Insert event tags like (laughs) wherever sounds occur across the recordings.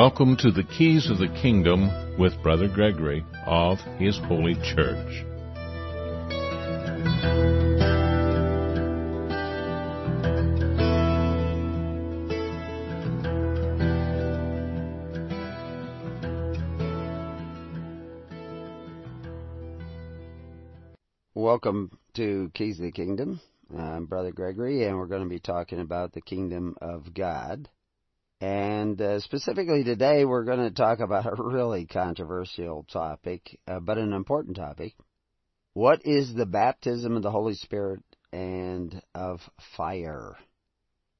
Welcome to the Keys of the Kingdom with Brother Gregory of His Holy Church. Welcome to Keys of the Kingdom. I'm Brother Gregory, and we're going to be talking about the Kingdom of God. And uh, specifically today, we're going to talk about a really controversial topic, uh, but an important topic. What is the baptism of the Holy Spirit and of fire?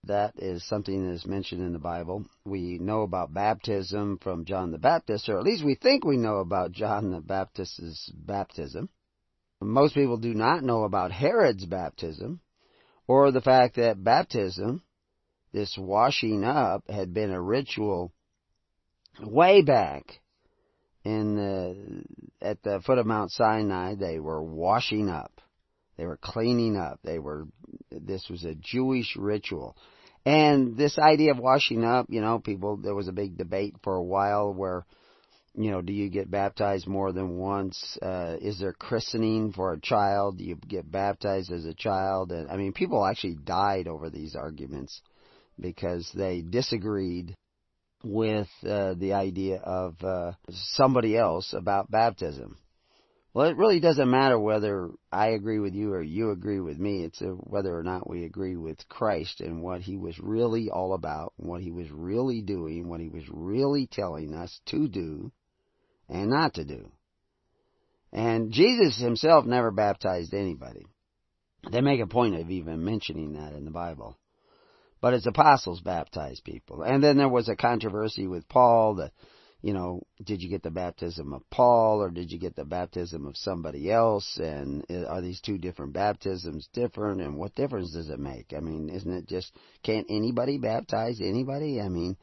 That is something that is mentioned in the Bible. We know about baptism from John the Baptist, or at least we think we know about John the Baptist's baptism. Most people do not know about Herod's baptism, or the fact that baptism this washing up had been a ritual way back in the, at the foot of Mount Sinai. They were washing up. They were cleaning up. They were, this was a Jewish ritual. And this idea of washing up, you know, people, there was a big debate for a while where, you know, do you get baptized more than once? Uh, is there christening for a child? Do you get baptized as a child? And I mean, people actually died over these arguments because they disagreed with uh, the idea of uh, somebody else about baptism. Well, it really doesn't matter whether I agree with you or you agree with me. It's whether or not we agree with Christ and what He was really all about, what He was really doing, what He was really telling us to do and not to do. And Jesus Himself never baptized anybody. They make a point of even mentioning that in the Bible but his apostles baptized people. And then there was a controversy with Paul that, you know, did you get the baptism of Paul or did you get the baptism of somebody else? And eh, are these two different baptisms different? And what difference does it make? I mean, isn't it just, can't anybody baptize anybody? I mean,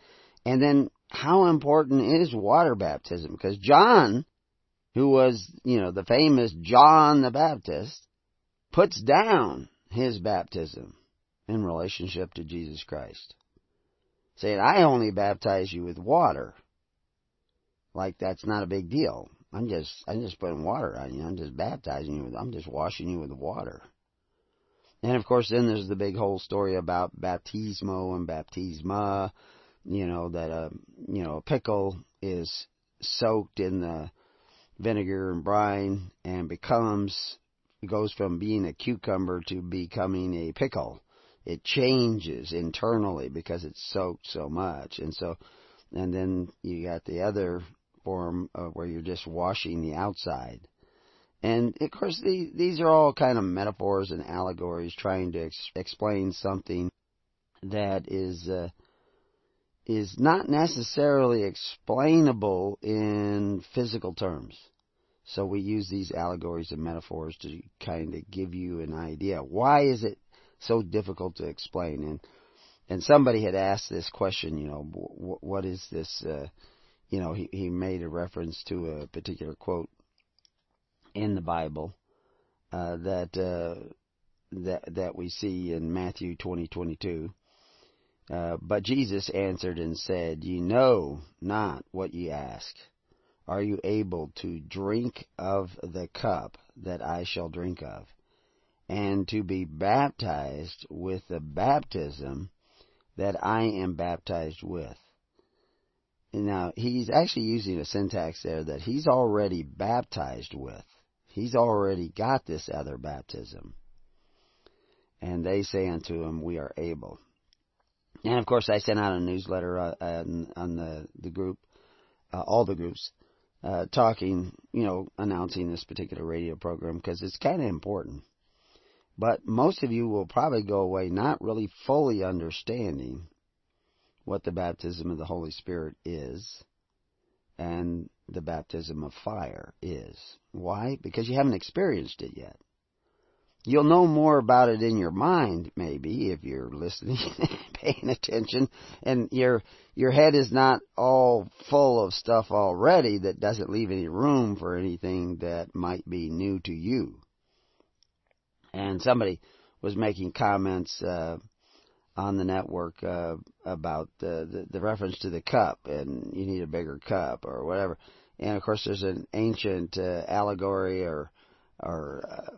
and then how important is water baptism? Because John, who was, you know, the famous John the Baptist, puts down his baptism in relationship to Jesus Christ. Saying, I only baptize you with water. Like that's not a big deal. I'm just, I'm just putting water on you. I'm just baptizing you with, I'm just washing you with water. And of course then there's the big whole story about baptismo and baptisma, you know, that a, you know, a pickle is soaked in the vinegar and brine and becomes, goes from being a cucumber to becoming a pickle it changes internally because it's soaked so much. And so, and then you got the other form of where you're just washing the outside. And of course, these, these are all kind of metaphors and allegories trying to ex- explain something that is, uh, is not necessarily explainable in physical terms. So we use these allegories and metaphors to kind of give you an idea. Why is it so difficult to explain. And and somebody had asked this question, you know, what is this? Uh, you know, he he made a reference to a particular quote in the Bible uh, that uh, that that we see in Matthew twenty twenty two. Uh, but Jesus answered and said, Ye know not what ye ask. Are you able to drink of the cup that I shall drink of?" And to be baptized with the baptism that I am baptized with. Now, he's actually using a syntax there that he's already baptized with. He's already got this other baptism. And they say unto him, We are able. And of course, I sent out a newsletter uh, on, on the, the group, uh, all the groups, uh, talking, you know, announcing this particular radio program because it's kind of important. But most of you will probably go away not really fully understanding what the baptism of the Holy Spirit is and the baptism of fire is. Why? Because you haven't experienced it yet. You'll know more about it in your mind, maybe, if you're listening, (laughs) paying attention, and your your head is not all full of stuff already that doesn't leave any room for anything that might be new to you and somebody was making comments uh, on the network uh, about the, the the reference to the cup, and you need a bigger cup or whatever. And of course, there's an ancient uh, allegory or or uh,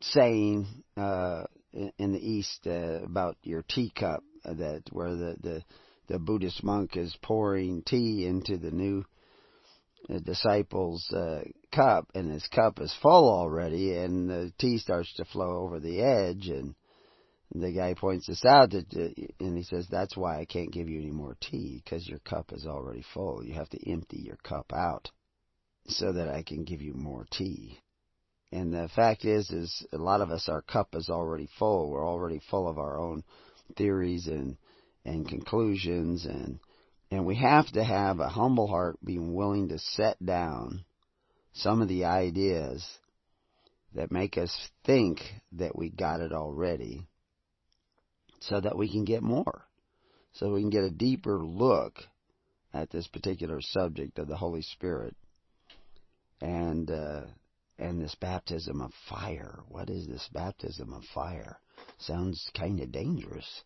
saying uh, in, in the East uh, about your teacup that where the the the Buddhist monk is pouring tea into the new uh, disciple's uh, cup, and his cup is full already, and the tea starts to flow over the edge, and the guy points this out, that, uh, and he says, "That's why I can't give you any more tea, because your cup is already full. You have to empty your cup out, so that I can give you more tea." And the fact is, is a lot of us, our cup is already full. We're already full of our own theories and and conclusions and and we have to have a humble heart being willing to set down some of the ideas that make us think that we got it already so that we can get more so we can get a deeper look at this particular subject of the Holy Spirit and uh, and this baptism of fire. What is this baptism of fire? Sounds kind of dangerous.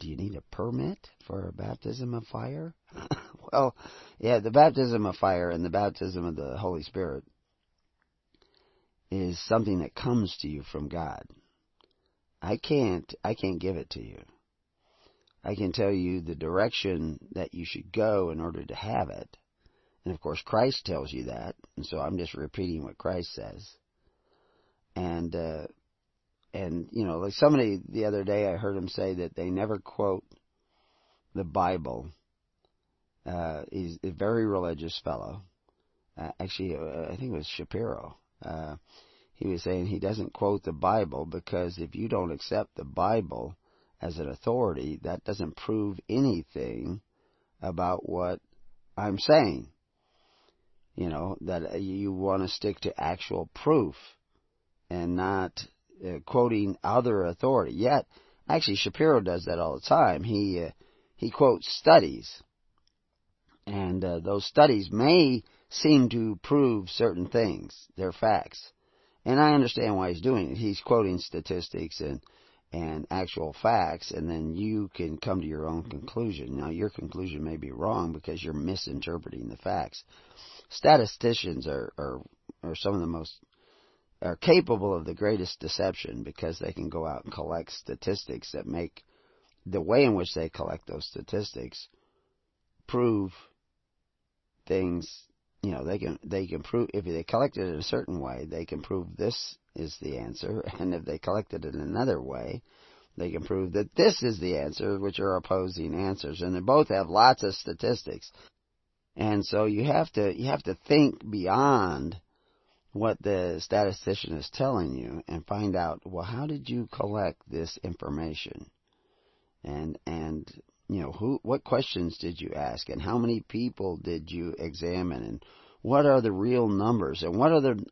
Do you need a permit for a baptism of fire? (laughs) well, yeah, the baptism of fire and the baptism of the Holy Spirit is something that comes to you from God. I can't I can't give it to you. I can tell you the direction that you should go in order to have it. And of course Christ tells you that, and so I'm just repeating what Christ says. And uh and you know, like somebody the other day, I heard him say that they never quote the Bible. Uh, he's a very religious fellow. Uh, actually, uh, I think it was Shapiro. Uh, he was saying he doesn't quote the Bible because if you don't accept the Bible as an authority, that doesn't prove anything about what I'm saying. You know, that you want to stick to actual proof and not uh, quoting other authority. Yet, actually, Shapiro does that all the time. He uh, he quotes studies, and uh, those studies may seem to prove certain things. They're facts, and I understand why he's doing it. He's quoting statistics and and actual facts, and then you can come to your own conclusion. Now, your conclusion may be wrong because you're misinterpreting the facts. Statisticians are, are, are some of the most are capable of the greatest deception because they can go out and collect statistics that make the way in which they collect those statistics prove things you know they can they can prove if they collect it in a certain way they can prove this is the answer. (laughs) And if they collect it in another way they can prove that this is the answer which are opposing answers. And they both have lots of statistics. And so you have to you have to think beyond what the statistician is telling you and find out, well, how did you collect this information? And, and, you know, who, what questions did you ask and how many people did you examine and what are the real numbers and what are the,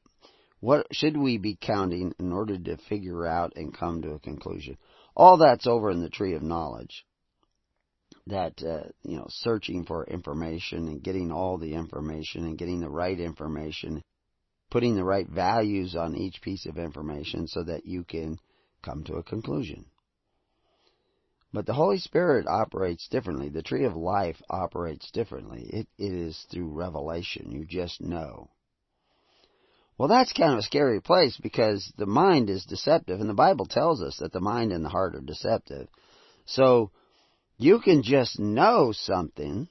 what should we be counting in order to figure out and come to a conclusion? All that's over in the tree of knowledge. That, uh, you know, searching for information and getting all the information and getting the right information putting the right values on each piece of information so that you can come to a conclusion. But the Holy Spirit operates differently. The tree of life operates differently. It, it is through revelation. You just know. Well, that's kind of a scary place because the mind is deceptive, and the Bible tells us that the mind and the heart are deceptive. So, you can just know something,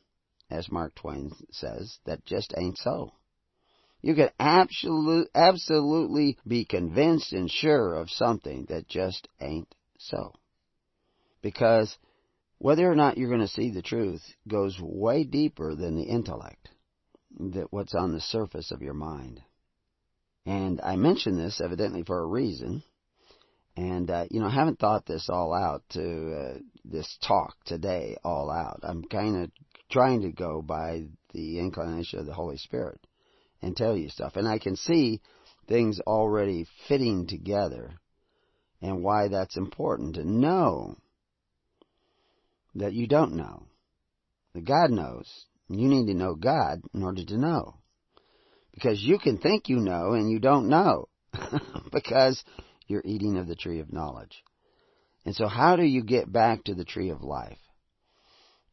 as Mark Twain says, that just ain't so. You can absolute, absolutely be convinced and sure of something that just ain't so. Because whether or not you're going to see the truth goes way deeper than the intellect, that what's on the surface of your mind. And I mention this evidently for a reason. And, uh, you know, I haven't thought this all out to uh, this talk today all out. I'm kind of trying to go by the inclination of the Holy Spirit and tell you stuff. And I can see things already fitting together and why that's important to know that you don't know. That God knows. You need to know God in order to know. Because you can think you know and you don't know. (laughs) because you're eating of the tree of knowledge. And so how do you get back to the tree of life?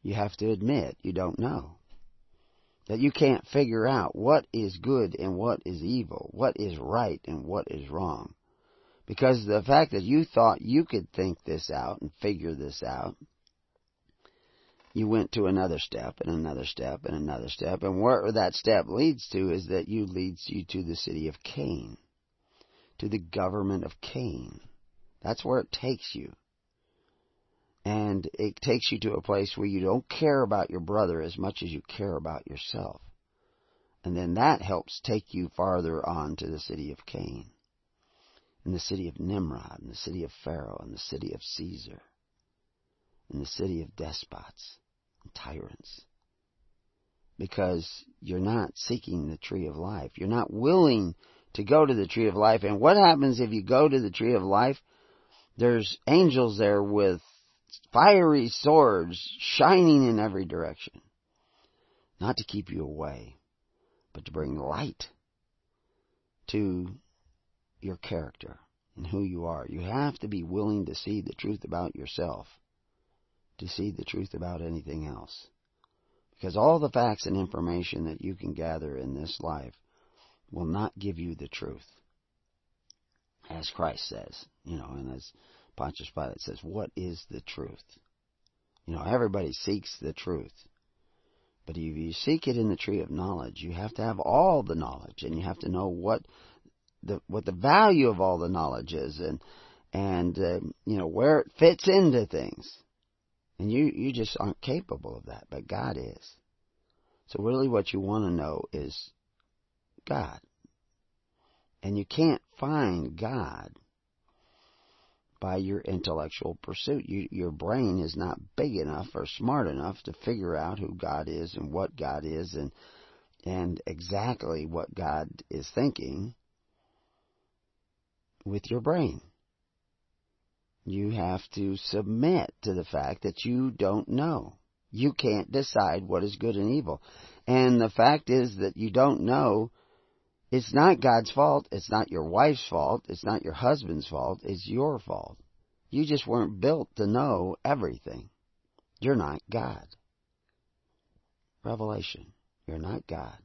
You have to admit you don't know. That you can't figure out what is good and what is evil, what is right and what is wrong. Because the fact that you thought you could think this out and figure this out, you went to another step and another step and another step. And where that step leads to is that you leads you to the city of Cain, to the government of Cain. That's where it takes you. And it takes you to a place where you don't care about your brother as much as you care about yourself. And then that helps take you farther on to the city of Cain, and the city of Nimrod, and the city of Pharaoh, and the city of Caesar, and the city of despots and tyrants. Because you're not seeking the tree of life. You're not willing to go to the tree of life. And what happens if you go to the tree of life? There's angels there with fiery swords shining in every direction. Not to keep you away, but to bring light to your character and who you are. You have to be willing to see the truth about yourself, to see the truth about anything else. Because all the facts and information that you can gather in this life will not give you the truth. As Christ says, you know, and as Pontius Pilate says, What is the truth? You know, everybody seeks the truth. But if you seek it in the tree of knowledge, you have to have all the knowledge, and you have to know what the what the value of all the knowledge is, and and uh, you know where it fits into things. And you you just aren't capable of that, but God is. So really, what you want to know is God. And you can't find God by your intellectual pursuit. You, your brain is not big enough or smart enough to figure out who God is and what God is and and exactly what God is thinking with your brain. You have to submit to the fact that you don't know. You can't decide what is good and evil. And the fact is that you don't know it's not God's fault. It's not your wife's fault. It's not your husband's fault. It's your fault. You just weren't built to know everything. You're not God. Revelation. You're not God.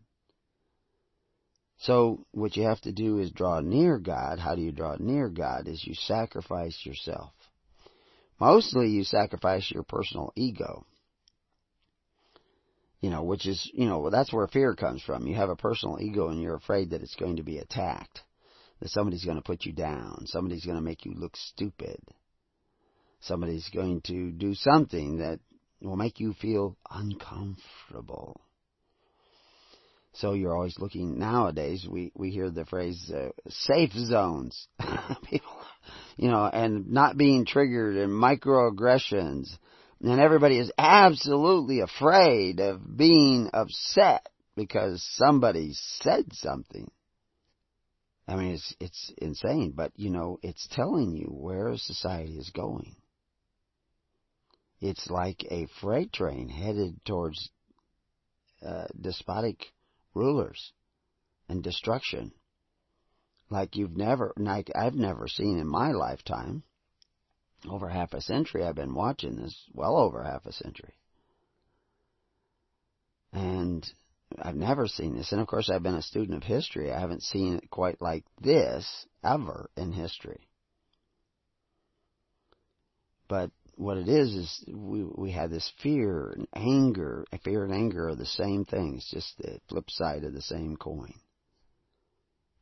So, what you have to do is draw near God. How do you draw near God? Is you sacrifice yourself. Mostly you sacrifice your personal ego you know, which is, you know, that's where fear comes from. You have a personal ego and you're afraid that it's going to be attacked, that somebody's going to put you down, somebody's going to make you look stupid, somebody's going to do something that will make you feel uncomfortable. So you're always looking. Nowadays, we we hear the phrase uh, "safe zones," (laughs) people, you know, and not being triggered and microaggressions and everybody is absolutely afraid of being upset because somebody said something. I mean, it's, it's insane, but you know, it's telling you where society is going. It's like a freight train headed towards uh, despotic rulers and destruction like you've never, like I've never seen in my lifetime over half a century I've been watching this, well over half a century. And I've never seen this. And of course, I've been a student of history. I haven't seen it quite like this ever in history. But what it is is we we have this fear and anger. Fear and anger are the same thing. It's just the flip side of the same coin.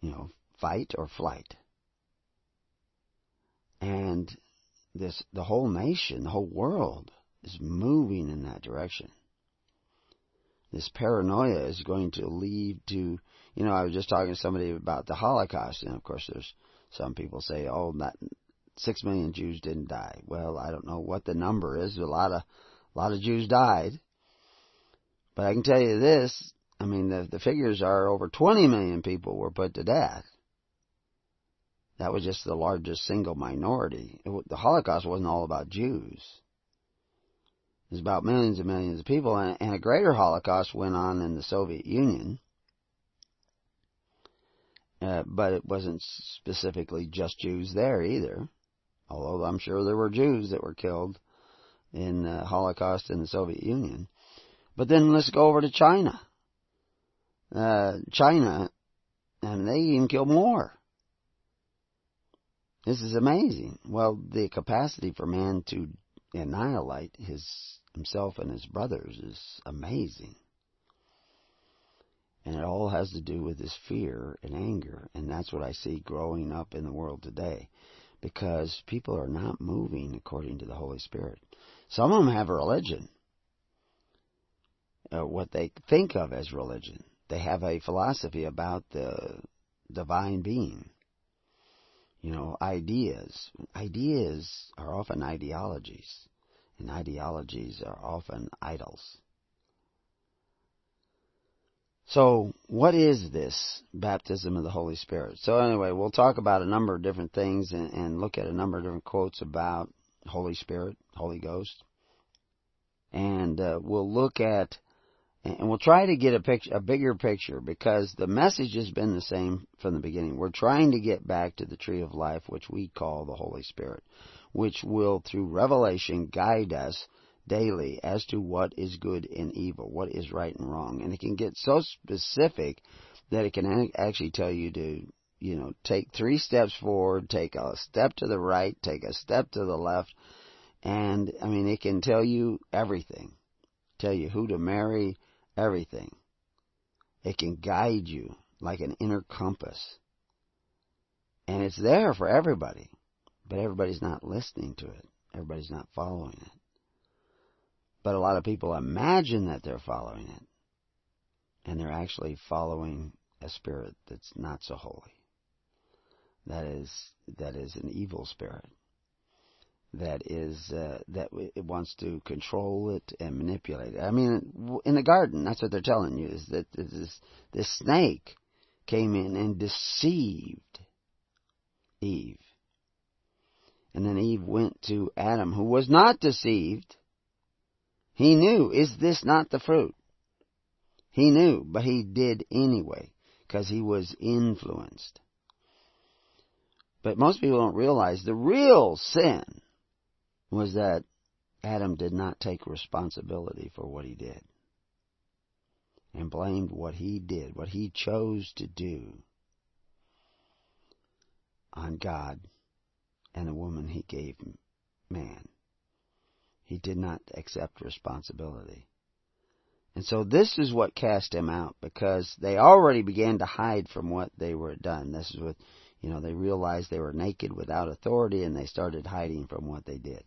You know, fight or flight. And this the whole nation, the whole world is moving in that direction. This paranoia is going to lead to, you know, I was just talking to somebody about the Holocaust, and of course, there's some people say, oh, that six million Jews didn't die. Well, I don't know what the number is. A lot of, a lot of Jews died, but I can tell you this: I mean, the the figures are over 20 million people were put to death. That was just the largest single minority. It, the Holocaust wasn't all about Jews. It was about millions and millions of people, and, and a greater Holocaust went on in the Soviet Union. Uh, but it wasn't specifically just Jews there either, although I'm sure there were Jews that were killed in the Holocaust in the Soviet Union. But then let's go over to China. Uh, China, and they even kill more. This is amazing. Well, the capacity for man to annihilate his himself and his brothers is amazing. And it all has to do with this fear and anger. And that's what I see growing up in the world today. Because people are not moving according to the Holy Spirit. Some of them have a religion. Uh, what they think of as religion. They have a philosophy about the divine being you know, ideas. Ideas are often ideologies, and ideologies are often idols. So, what is this baptism of the Holy Spirit? So, anyway, we'll talk about a number of different things and, and look at a number of different quotes about Holy Spirit, Holy Ghost. And uh, we'll look at and we'll try to get a picture, a bigger picture, because the message has been the same from the beginning. We're trying to get back to the tree of life, which we call the Holy Spirit, which will, through revelation, guide us daily as to what is good and evil, what is right and wrong. And it can get so specific that it can actually tell you to, you know, take three steps forward, take a step to the right, take a step to the left, and, I mean, it can tell you everything. Tell you who to marry, everything. It can guide you like an inner compass. And it's there for everybody, but everybody's not listening to it. Everybody's not following it. But a lot of people imagine that they're following it, and they're actually following a spirit that's not so holy. That is, that is an evil spirit that is uh, that it wants to control it and manipulate it. I mean, in the garden, that's what they're telling you is that this this snake came in and deceived Eve, and then Eve went to Adam, who was not deceived. He knew, is this not the fruit? He knew, but he did anyway because he was influenced. But most people don't realize the real sin was that Adam did not take responsibility for what he did and blamed what he did, what he chose to do on God and the woman he gave man. He did not accept responsibility. And so this is what cast him out because they already began to hide from what they were done. This is what, you know, they realized they were naked without authority and they started hiding from what they did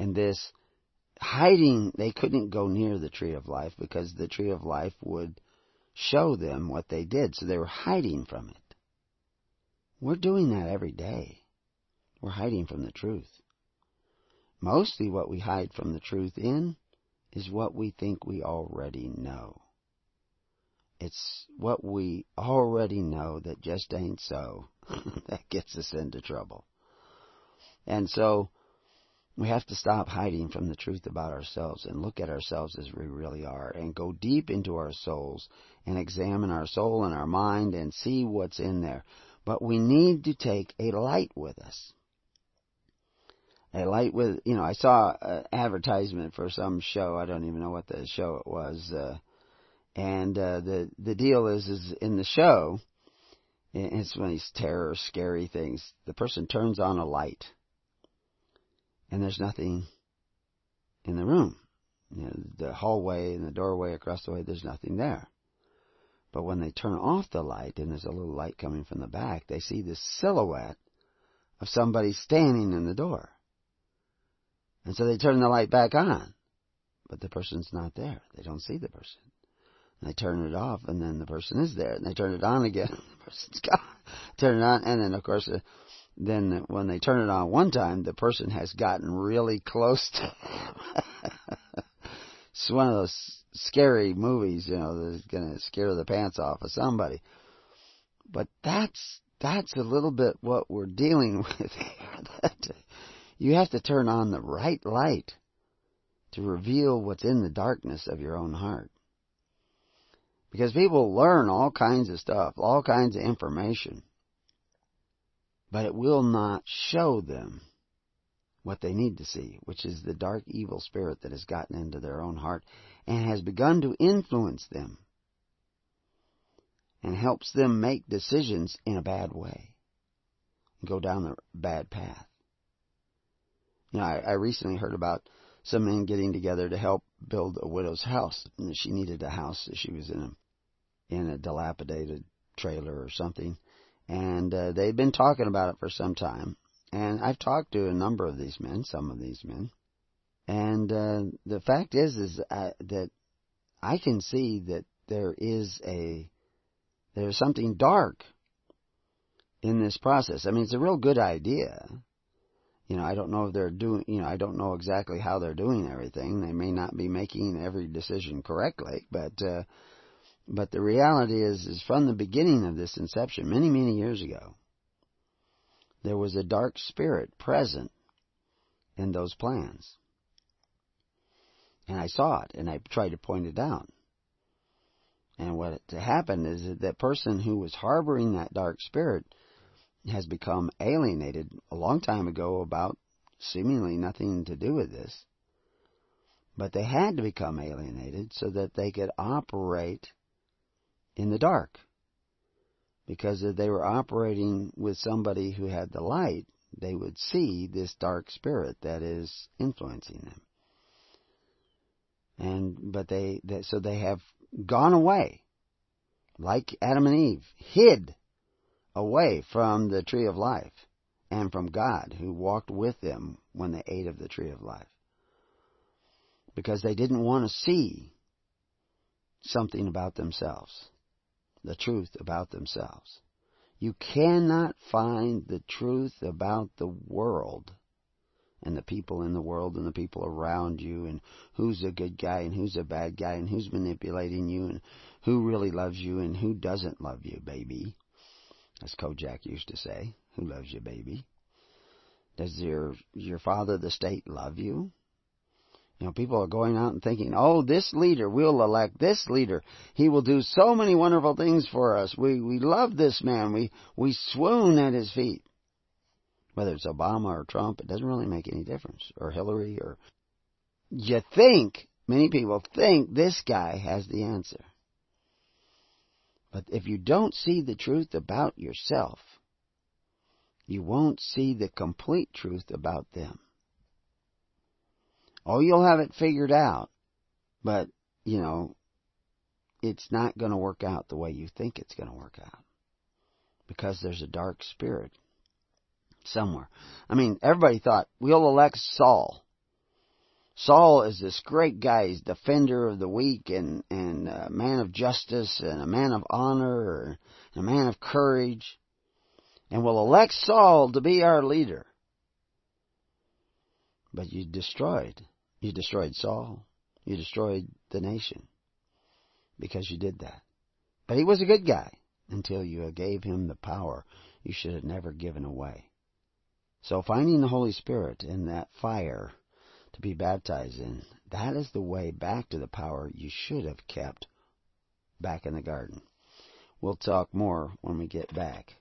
and this hiding, they couldn't go near the tree of life because the tree of life would show them what they did. So they were hiding from it. We're doing that every day. We're hiding from the truth. Mostly what we hide from the truth in is what we think we already know. It's what we already know that just ain't so (laughs) that gets us into trouble. And so we have to stop hiding from the truth about ourselves and look at ourselves as we really are and go deep into our souls and examine our soul and our mind and see what's in there. But we need to take a light with us. A light with, you know, I saw an advertisement for some show. I don't even know what the show it was. Uh, and uh, the the deal is, is in the show, it's one of these terror, scary things. The person turns on a light and there's nothing in the room. You know, the hallway and the doorway across the way, there's nothing there. But when they turn off the light and there's a little light coming from the back, they see this silhouette of somebody standing in the door. And so they turn the light back on. But the person's not there. They don't see the person. And they turn it off and then the person is there. And they turn it on again. (laughs) the person's gone. Turn it on and then of course uh, then when they turn it on one time, the person has gotten really close to (laughs) it's one of those scary movies, you know, that's going to scare the pants off of somebody. But that's that's a little bit what we're dealing (laughs) with here. You have to turn on the right light to reveal what's in the darkness of your own heart. Because people learn all kinds of stuff, all kinds of information but it will not show them what they need to see, which is the dark evil spirit that has gotten into their own heart and has begun to influence them and helps them make decisions in a bad way and go down the bad path. You know, I, I recently heard about some men getting together to help build a widow's house. And she needed a house. She was in a in a dilapidated trailer or something, and uh, they'd been talking about it for some time. And I've talked to a number of these men, some of these men, and uh, the fact is, is uh, that I can see that there is a there's something dark in this process. I mean, it's a real good idea. You know, I don't know if they're doing, you know, I don't know exactly how they're doing everything. They may not be making every decision correctly, but, uh, but the reality is, is from the beginning of this inception, many, many years ago, there was a dark spirit present in those plans. And I saw it, and I tried to point it out. And what happened is that that person who was harboring that dark spirit has become alienated a long time ago about seemingly nothing to do with this. But they had to become alienated so that they could operate in the dark. Because if they were operating with somebody who had the light, they would see this dark spirit that is influencing them. And but they, they so they have gone away, like Adam and Eve, hid away from the tree of life and from God who walked with them when they ate of the tree of life. Because they didn't want to see something about themselves, the truth about themselves. You cannot find the truth about the world and the people in the world and the people around you and who's a good guy and who's a bad guy and who's manipulating you and who really loves you and who doesn't love you, baby as Kojak used to say, who loves you, baby? Does your your father, the state, love you? You know, people are going out and thinking, oh, this leader, we'll elect this leader. He will do so many wonderful things for us. We, we love this man. We, we swoon at his feet. Whether it's Obama or Trump, it doesn't really make any difference. Or Hillary or, you think, many people think this guy has the answer. But if you don't see the truth about yourself, you won't see the complete truth about them. Oh, you'll have it figured out, but, you know, it's not going to work out the way you think it's going to work out. Because there's a dark spirit somewhere. I mean, everybody thought, we'll elect Saul. Saul is this great guy. He's defender of the weak and, and a man of justice and a man of honor and a man of courage. And we'll elect Saul to be our leader. But you destroyed. You destroyed Saul. You destroyed the nation because you did that. But he was a good guy until you gave him the power you should have never given away. So finding the Holy Spirit in that fire to be baptized in. That is the way back to the power you should have kept back in the garden. We'll talk more when we get back.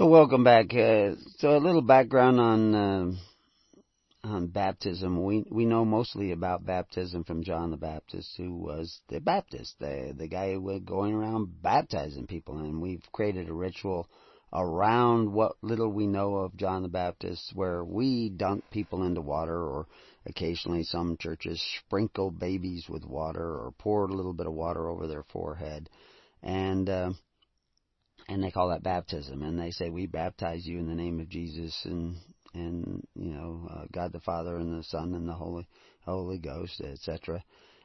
So welcome back. Uh, so a little background on uh, on baptism. We we know mostly about baptism from John the Baptist, who was the Baptist, the the guy who was going around baptizing people, and we've created a ritual around what little we know of John the Baptist, where we dunk people into water, or occasionally some churches sprinkle babies with water, or pour a little bit of water over their forehead, and uh, and they call that baptism. And they say we baptize you in the name of Jesus and and you know uh, God the Father and the Son and the Holy Holy Ghost, etc.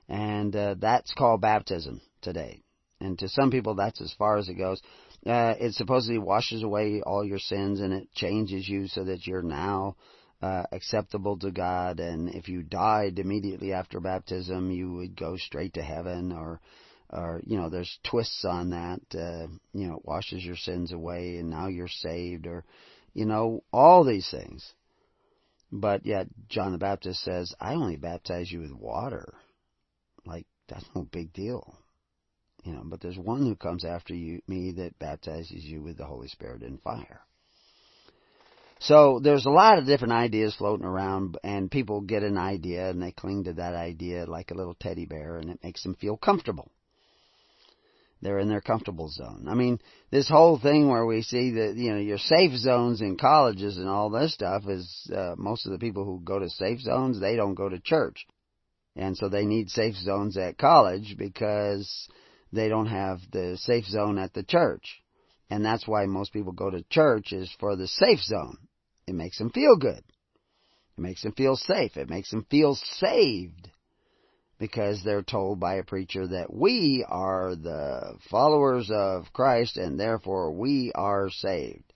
And uh, that's called baptism today. And to some people, that's as far as it goes. Uh, it supposedly washes away all your sins and it changes you so that you're now uh, acceptable to God. And if you died immediately after baptism, you would go straight to heaven or or you know there's twists on that uh you know it washes your sins away and now you're saved or you know all these things. But yet John the Baptist says I only baptize you with water. Like that's no big deal you know but there's one who comes after you me that baptizes you with the Holy Spirit and fire. So there's a lot of different ideas floating around and people get an idea and they cling to that idea like a little teddy bear and it makes them feel comfortable they're in their comfortable zone. I mean, this whole thing where we see that, you know, your safe zones in colleges and all this stuff is, uh, most of the people who go to safe zones, they don't go to church. And so they need safe zones at college because they don't have the safe zone at the church. And that's why most people go to church is for the safe zone. It makes them feel good. It makes them feel safe. It makes them feel saved because they're told by a preacher that we are the followers of Christ and therefore we are saved.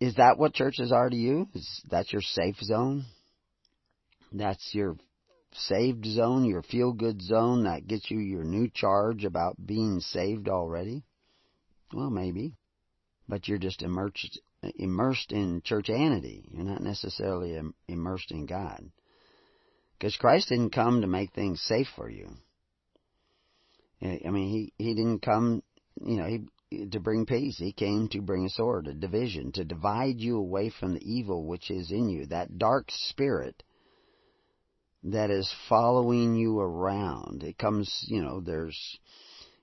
Is that what churches are to you? Is that your safe zone? That's your saved zone, your feel good zone that gets you your new charge about being saved already? Well, maybe. But you're just immersed, immersed in churchanity. You're not necessarily immersed in God. Because Christ didn't come to make things safe for you. I mean, he, he didn't come, you know, he, to bring peace. He came to bring a sword, a division, to divide you away from the evil which is in you, that dark spirit that is following you around. It comes, you know, there's,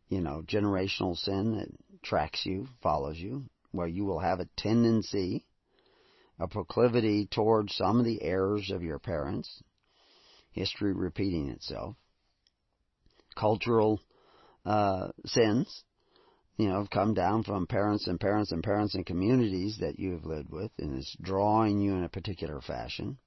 you know, generational sin that tracks you, follows you, where you will have a tendency, a proclivity towards some of the errors of your parents, history repeating itself. Cultural uh, sins, you know, have come down from parents and parents and parents and communities that you have lived with, and it's drawing you in a particular fashion.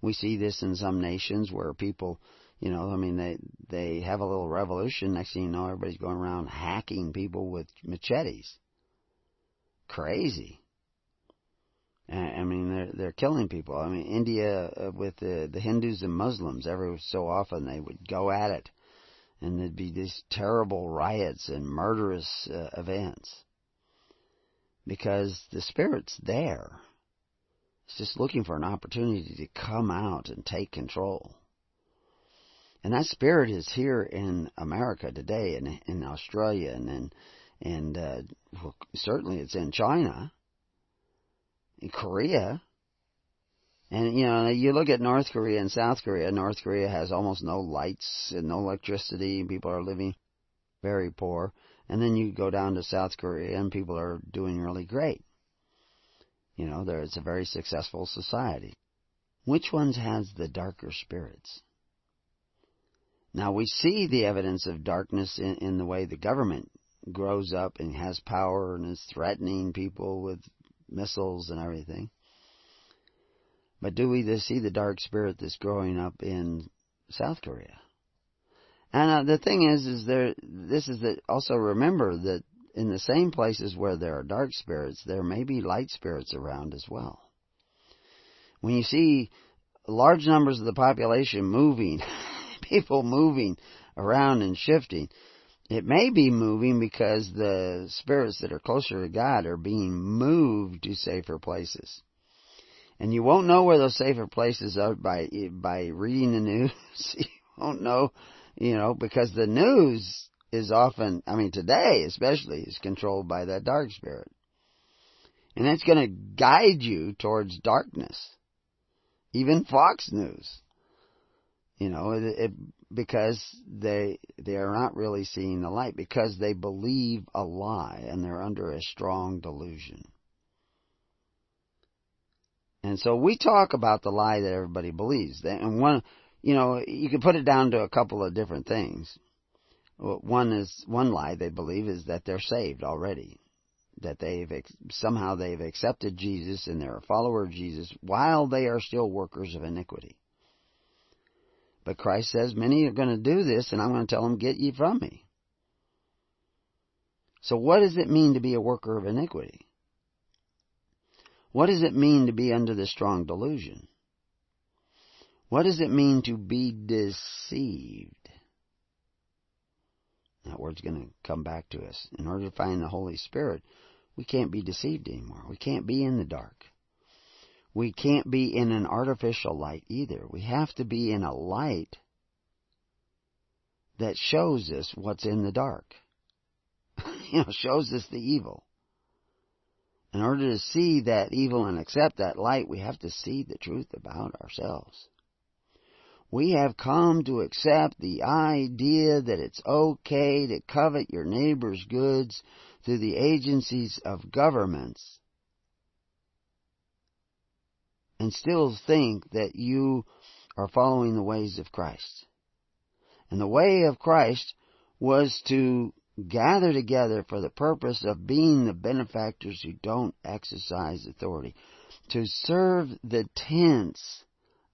We see this in some nations where people, you know, I mean, they they have a little revolution. Next thing you know, everybody's going around hacking people with machetes. Crazy. I mean, they're they're killing people. I mean, India uh, with the the Hindus and Muslims, every so often they would go at it, and there'd be these terrible riots and murderous uh, events because the spirit's there. It's just looking for an opportunity to come out and take control. And that spirit is here in America today, and in Australia, and and and uh, well, certainly it's in China in Korea. And, you know, you look at North Korea and South Korea. North Korea has almost no lights and no electricity. People are living very poor. And then you go down to South Korea and people are doing really great. You know, there it's a very successful society. Which ones has the darker spirits? Now we see the evidence of darkness in, in the way the government grows up and has power and is threatening people with missiles and everything. But do we see the dark spirit that's growing up in South Korea? And uh, the thing is, is there. This is that. Also remember that in the same places where there are dark spirits, there may be light spirits around as well. When you see large numbers of the population moving, (laughs) people moving around and shifting, it may be moving because the spirits that are closer to God are being moved to safer places. And you won't know where those safer places are by by reading the news. (laughs) you won't know, you know, because the news is often, I mean today especially, is controlled by that dark spirit. And it's to guide you towards darkness. Even Fox News. You know, it, it, because they they are not really seeing the light because they believe a lie and they're under a strong delusion. And so we talk about the lie that everybody believes. And one, you know, you can put it down to a couple of different things. One is one lie they believe is that they're saved already, that they've somehow they've accepted Jesus and they're a follower of Jesus while they are still workers of iniquity. But Christ says, Many are going to do this, and I'm going to tell them, Get ye from me. So, what does it mean to be a worker of iniquity? What does it mean to be under the strong delusion? What does it mean to be deceived? That word's going to come back to us. In order to find the Holy Spirit, we can't be deceived anymore. We can't be in the dark. We can't be in an artificial light either. We have to be in a light that shows us what's in the dark. (laughs) you know, shows us the evil. In order to see that evil and accept that light, we have to see the truth about ourselves. We have come to accept the idea that it's okay to covet your neighbor's goods through the agencies of governments and still think that you are following the ways of Christ. And the way of Christ was to gather together for the purpose of being the benefactors who don't exercise authority, to serve the tents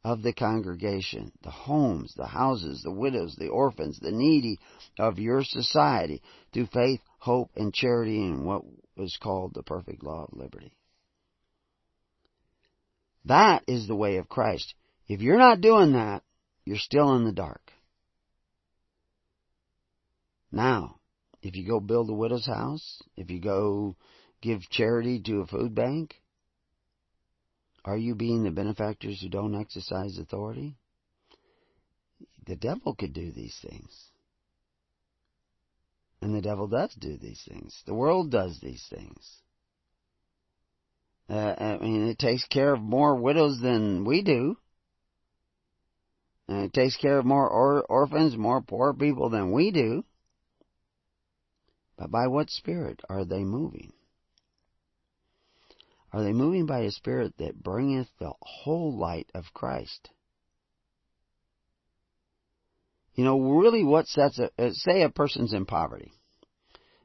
of the congregation, the homes, the houses, the widows, the orphans, the needy of your society through faith, hope, and charity in what was called the perfect law of liberty. That is the way of Christ. If you're not doing that, you're still in the dark. Now, if you go build a widow's house, if you go give charity to a food bank, are you being the benefactors who don't exercise authority? The devil could do these things. And the devil does do these things. The world does these things. Uh, I mean, it takes care of more widows than we do. And it takes care of more or- orphans, more poor people than we do. But by what spirit are they moving? Are they moving by a spirit that bringeth the whole light of Christ? You know, really what sets a, uh, say a person's in poverty.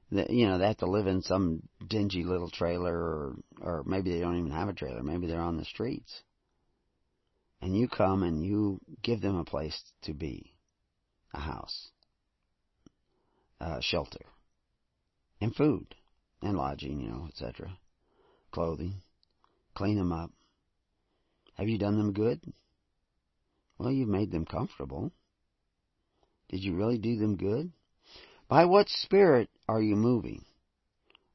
You know, they have to live in some dingy little trailer or, or maybe they don't even have a trailer. Maybe they're on the streets. And you come and you give them a place to be. A house. A shelter. And food. And lodging, you know, etc clothing, clean them up. Have you done them good? Well, you've made them comfortable. Did you really do them good? By what spirit are you moving?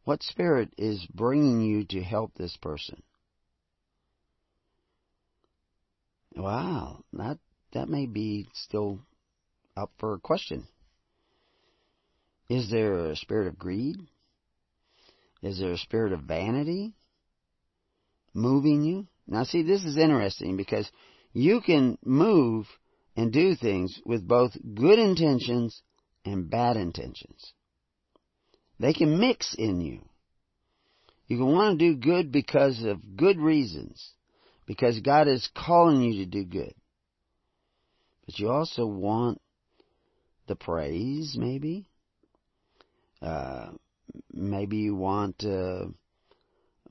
What spirit is bringing you to help this person? Wow, that that may be still up for a question. Is there a spirit of greed? Is there a spirit of vanity? moving you. Now, see, this is interesting because you can move and do things with both good intentions and bad intentions. They can mix in you. You can want to do good because of good reasons, because God is calling you to do good. But you also want the praise, maybe. Uh, maybe you want uh,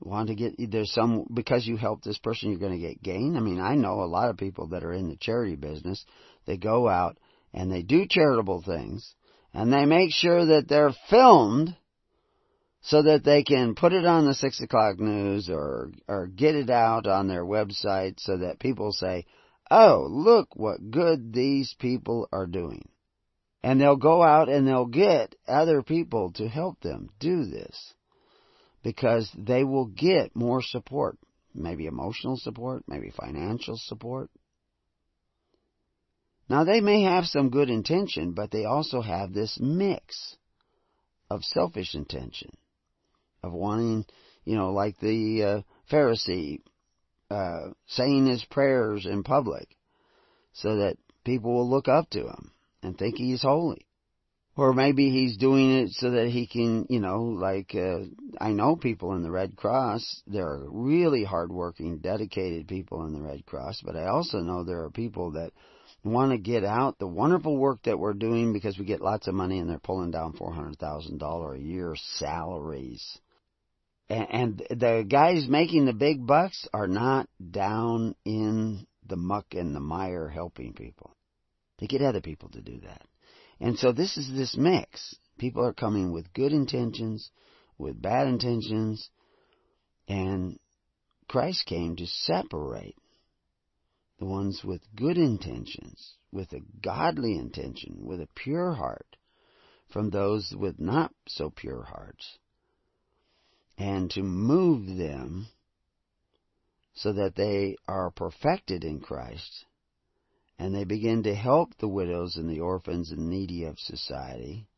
want to get there's some because you help this person you're going to get gain. I mean, I know a lot of people that are in the charity business. They go out and they do charitable things and they make sure that they're filmed so that they can put it on the six o'clock news or or get it out on their website so that people say, "Oh, look what good these people are doing." And they'll go out and they'll get other people to help them do this because they will get more support. Maybe emotional support, maybe financial support. Now they may have some good intention, but they also have this mix of selfish intention, of wanting, you know, like the uh, Pharisee uh, saying his prayers in public so that people will look up to him and think he's holy. Or maybe he's doing it so that he can, you know, like, uh, I know people in the Red Cross. There are really hardworking, dedicated people in the Red Cross, but I also know there are people that want to get out the wonderful work that we're doing because we get lots of money and they're pulling down $400,000 a year salaries. And, and the guys making the big bucks are not down in the muck and the mire helping people. They get other people to do that. And so this is this mix. People are coming with good intentions, with bad intentions, and Christ came to separate the ones with good intentions, with a godly intention, with a pure heart, from those with not so pure hearts and to move them so that they are perfected in Christ and they begin to help the widows and the orphans and needy of society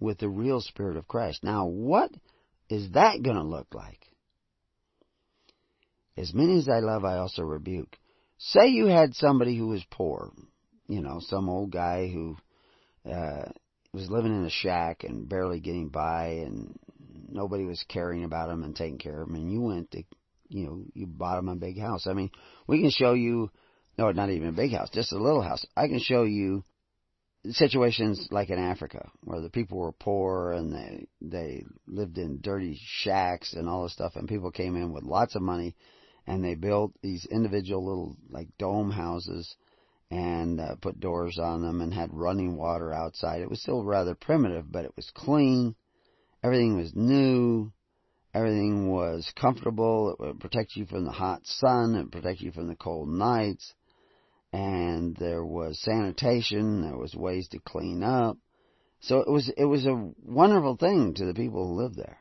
with the real Spirit of Christ. Now, what is that going to look like? As many as I love, I also rebuke. Say you had somebody who was poor, you know, some old guy who uh, was living in a shack and barely getting by, and nobody was caring about him and taking care of him, and you went to, you know, you bought him a big house. I mean, we can show you, no, not even a big house, just a little house. I can show you situations like in Africa where the people were poor and they they lived in dirty shacks and all this stuff and people came in with lots of money and they built these individual little like dome houses and uh, put doors on them and had running water outside. It was still rather primitive, but it was clean. Everything was new. Everything was comfortable. It would protect you from the hot sun. It would protect you from the cold nights. And there was sanitation. There was ways to clean up. So it was, it was a wonderful thing to the people who lived there.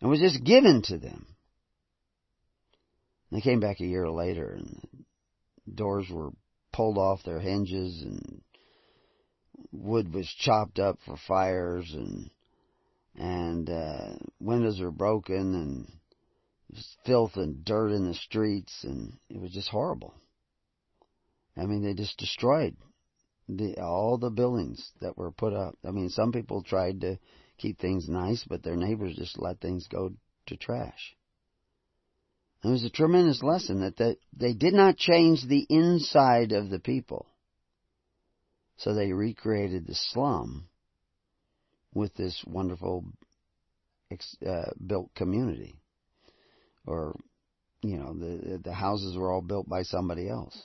It was just given to them. They came back a year later and doors were pulled off their hinges and wood was chopped up for fires and and uh windows were broken and filth and dirt in the streets and it was just horrible. I mean they just destroyed the all the buildings that were put up. I mean some people tried to keep things nice but their neighbors just let things go to trash. It was a tremendous lesson that they, they did not change the inside of the people. So they recreated the slum with this wonderful uh, built community. Or, you know, the, the houses were all built by somebody else.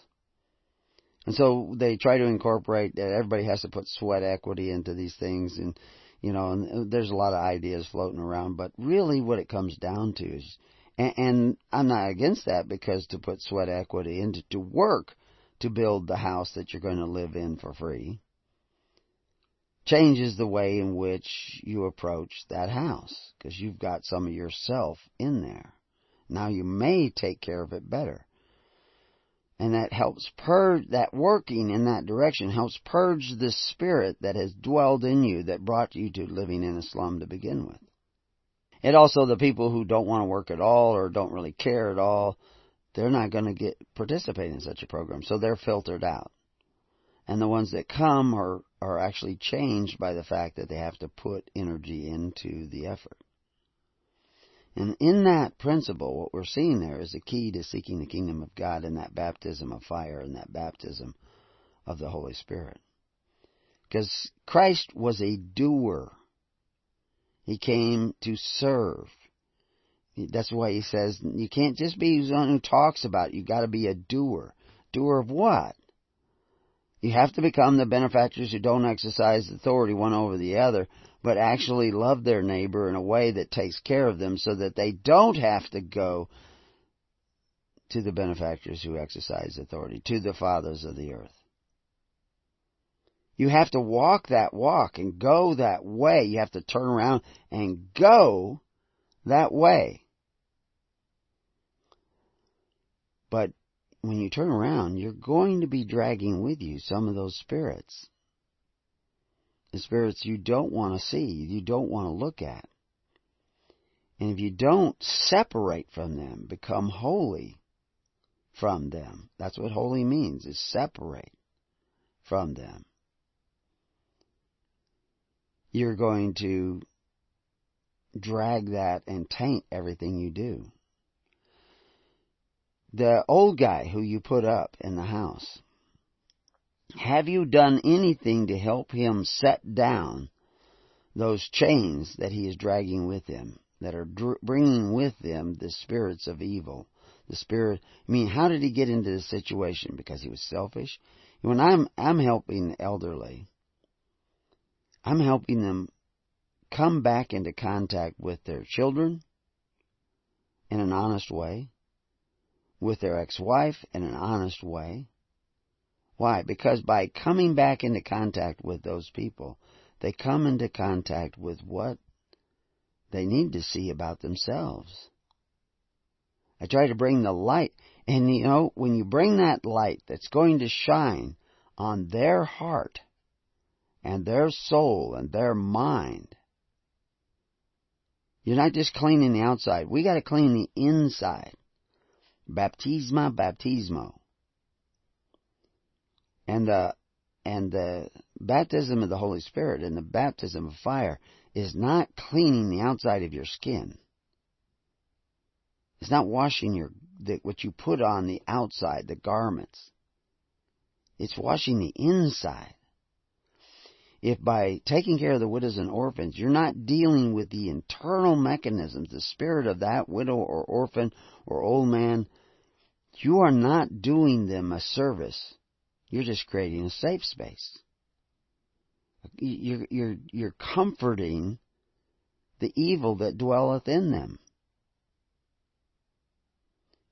And so they try to incorporate that everybody has to put sweat equity into these things and, you know, and there's a lot of ideas floating around, but really what it comes down to is and, and I'm not against that because to put sweat equity into to work to build the house that you're going to live in for free changes the way in which you approach that house because you've got some of yourself in there. Now you may take care of it better. And that helps purge, that working in that direction helps purge the spirit that has dwelled in you that brought you to living in a slum to begin with. And also the people who don't want to work at all or don't really care at all, they're not going to get participate in such a program. So they're filtered out. And the ones that come are, are actually changed by the fact that they have to put energy into the effort. And in that principle, what we're seeing there is the key to seeking the kingdom of God in that baptism of fire and that baptism of the Holy Spirit. Because Christ was a doer. He came to serve. That's why he says you can't just be one who talks about it. You got to be a doer. Doer of what? You have to become the benefactors who don't exercise authority one over the other, but actually love their neighbor in a way that takes care of them so that they don't have to go to the benefactors who exercise authority, to the fathers of the earth. You have to walk that walk and go that way. You have to turn around and go that way. But when you turn around, you're going to be dragging with you some of those spirits. The spirits you don't want to see, you don't want to look at. And if you don't separate from them, become holy from them, that's what holy means, is separate from them you're going to drag that and taint everything you do. The old guy who you put up in the house, have you done anything to help him set down those chains that he is dragging with him, that are dr- bringing with them the spirits of evil? The spirit, I mean, how did he get into this situation? Because he was selfish? When I'm, I'm helping the elderly, I'm helping them come back into contact with their children in an honest way, with their ex-wife in an honest way, Why? Because by coming back into contact with those people, they come into contact with what they need to see about themselves. I try to bring the light, and you know, when you bring that light that's going to shine on their heart and their soul and their mind, you're not just cleaning the outside. We got to clean the inside. Baptisma baptismo. And the and the baptism of the Holy Spirit and the baptism of fire is not cleaning the outside of your skin. It's not washing your the, what you put on the outside, the garments. It's washing the inside if by taking care of the widows and orphans, you're not dealing with the internal mechanisms, the spirit of that widow or orphan or old man, you are not doing them a service. You're just creating a safe space. You're, you're, you're comforting the evil that dwelleth in them.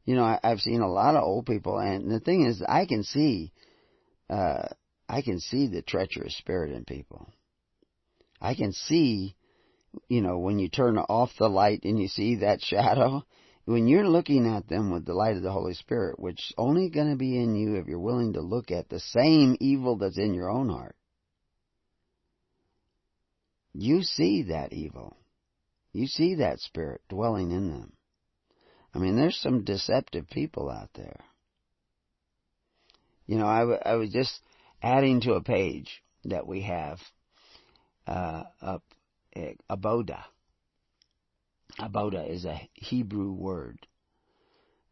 You know, I, I've seen a lot of old people, and the thing is, I can see uh, I can see the treacherous spirit in people. I can see, you know, when you turn off the light and you see that shadow, when you're looking at them with the light of the Holy Spirit, which is only going to be in you if you're willing to look at the same evil that's in your own heart. You see that evil. You see that spirit dwelling in them. I mean, there's some deceptive people out there. You know, I, w- I was just adding to a page that we have uh, up uh, aboda. Aboda is a Hebrew word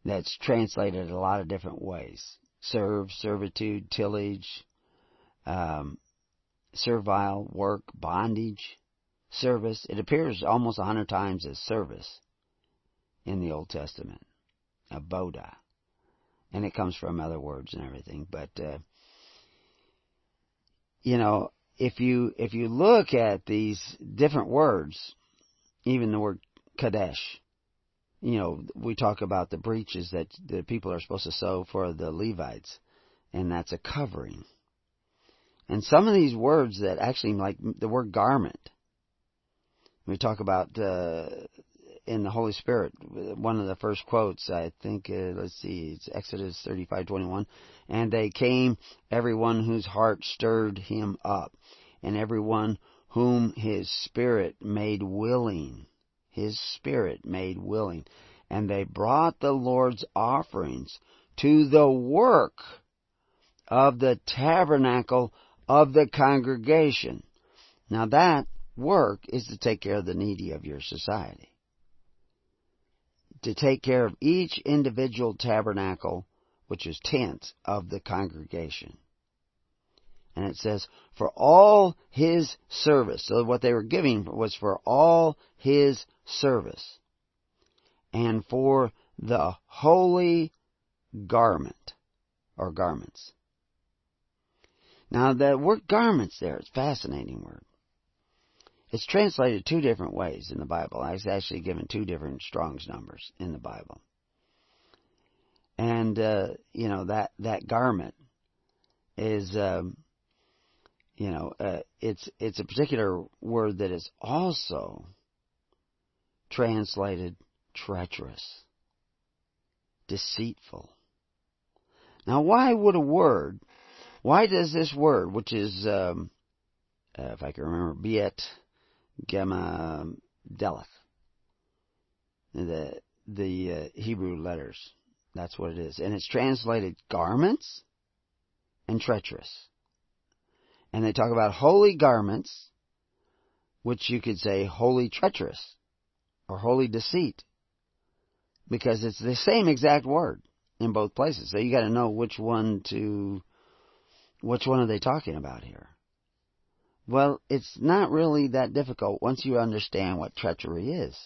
that's translated a lot of different ways: serve, servitude, tillage, um, servile work, bondage, service. It appears almost a hundred times as service in the Old Testament. Aboda, and it comes from other words and everything, but. Uh, you know, if you if you look at these different words, even the word kadesh, you know, we talk about the breaches that the people are supposed to sew for the Levites, and that's a covering. And some of these words that actually, like the word garment, we talk about uh, in the Holy Spirit. One of the first quotes, I think, uh, let's see, it's Exodus 35:21, and they came everyone whose heart stirred him up, and everyone whom his spirit made willing, his spirit made willing, and they brought the Lord's offerings to the work of the tabernacle of the congregation. Now that work is to take care of the needy of your society to take care of each individual tabernacle, which is tent of the congregation. And it says, for all his service. So what they were giving was for all his service. And for the holy garment, or garments. Now that word garments there is a fascinating word. It's translated two different ways in the Bible. I was actually given two different Strong's numbers in the Bible. And, uh, you know, that, that garment is, um, you know, uh, it's, it's a particular word that is also translated treacherous, deceitful. Now, why would a word, why does this word, which is, um, uh, if I can remember, biet, Gamma Deleth. The the uh, Hebrew letters. That's what it is, and it's translated garments and treacherous. And they talk about holy garments, which you could say holy treacherous or holy deceit, because it's the same exact word in both places. So you got to know which one to which one are they talking about here. Well, it's not really that difficult once you understand what treachery is.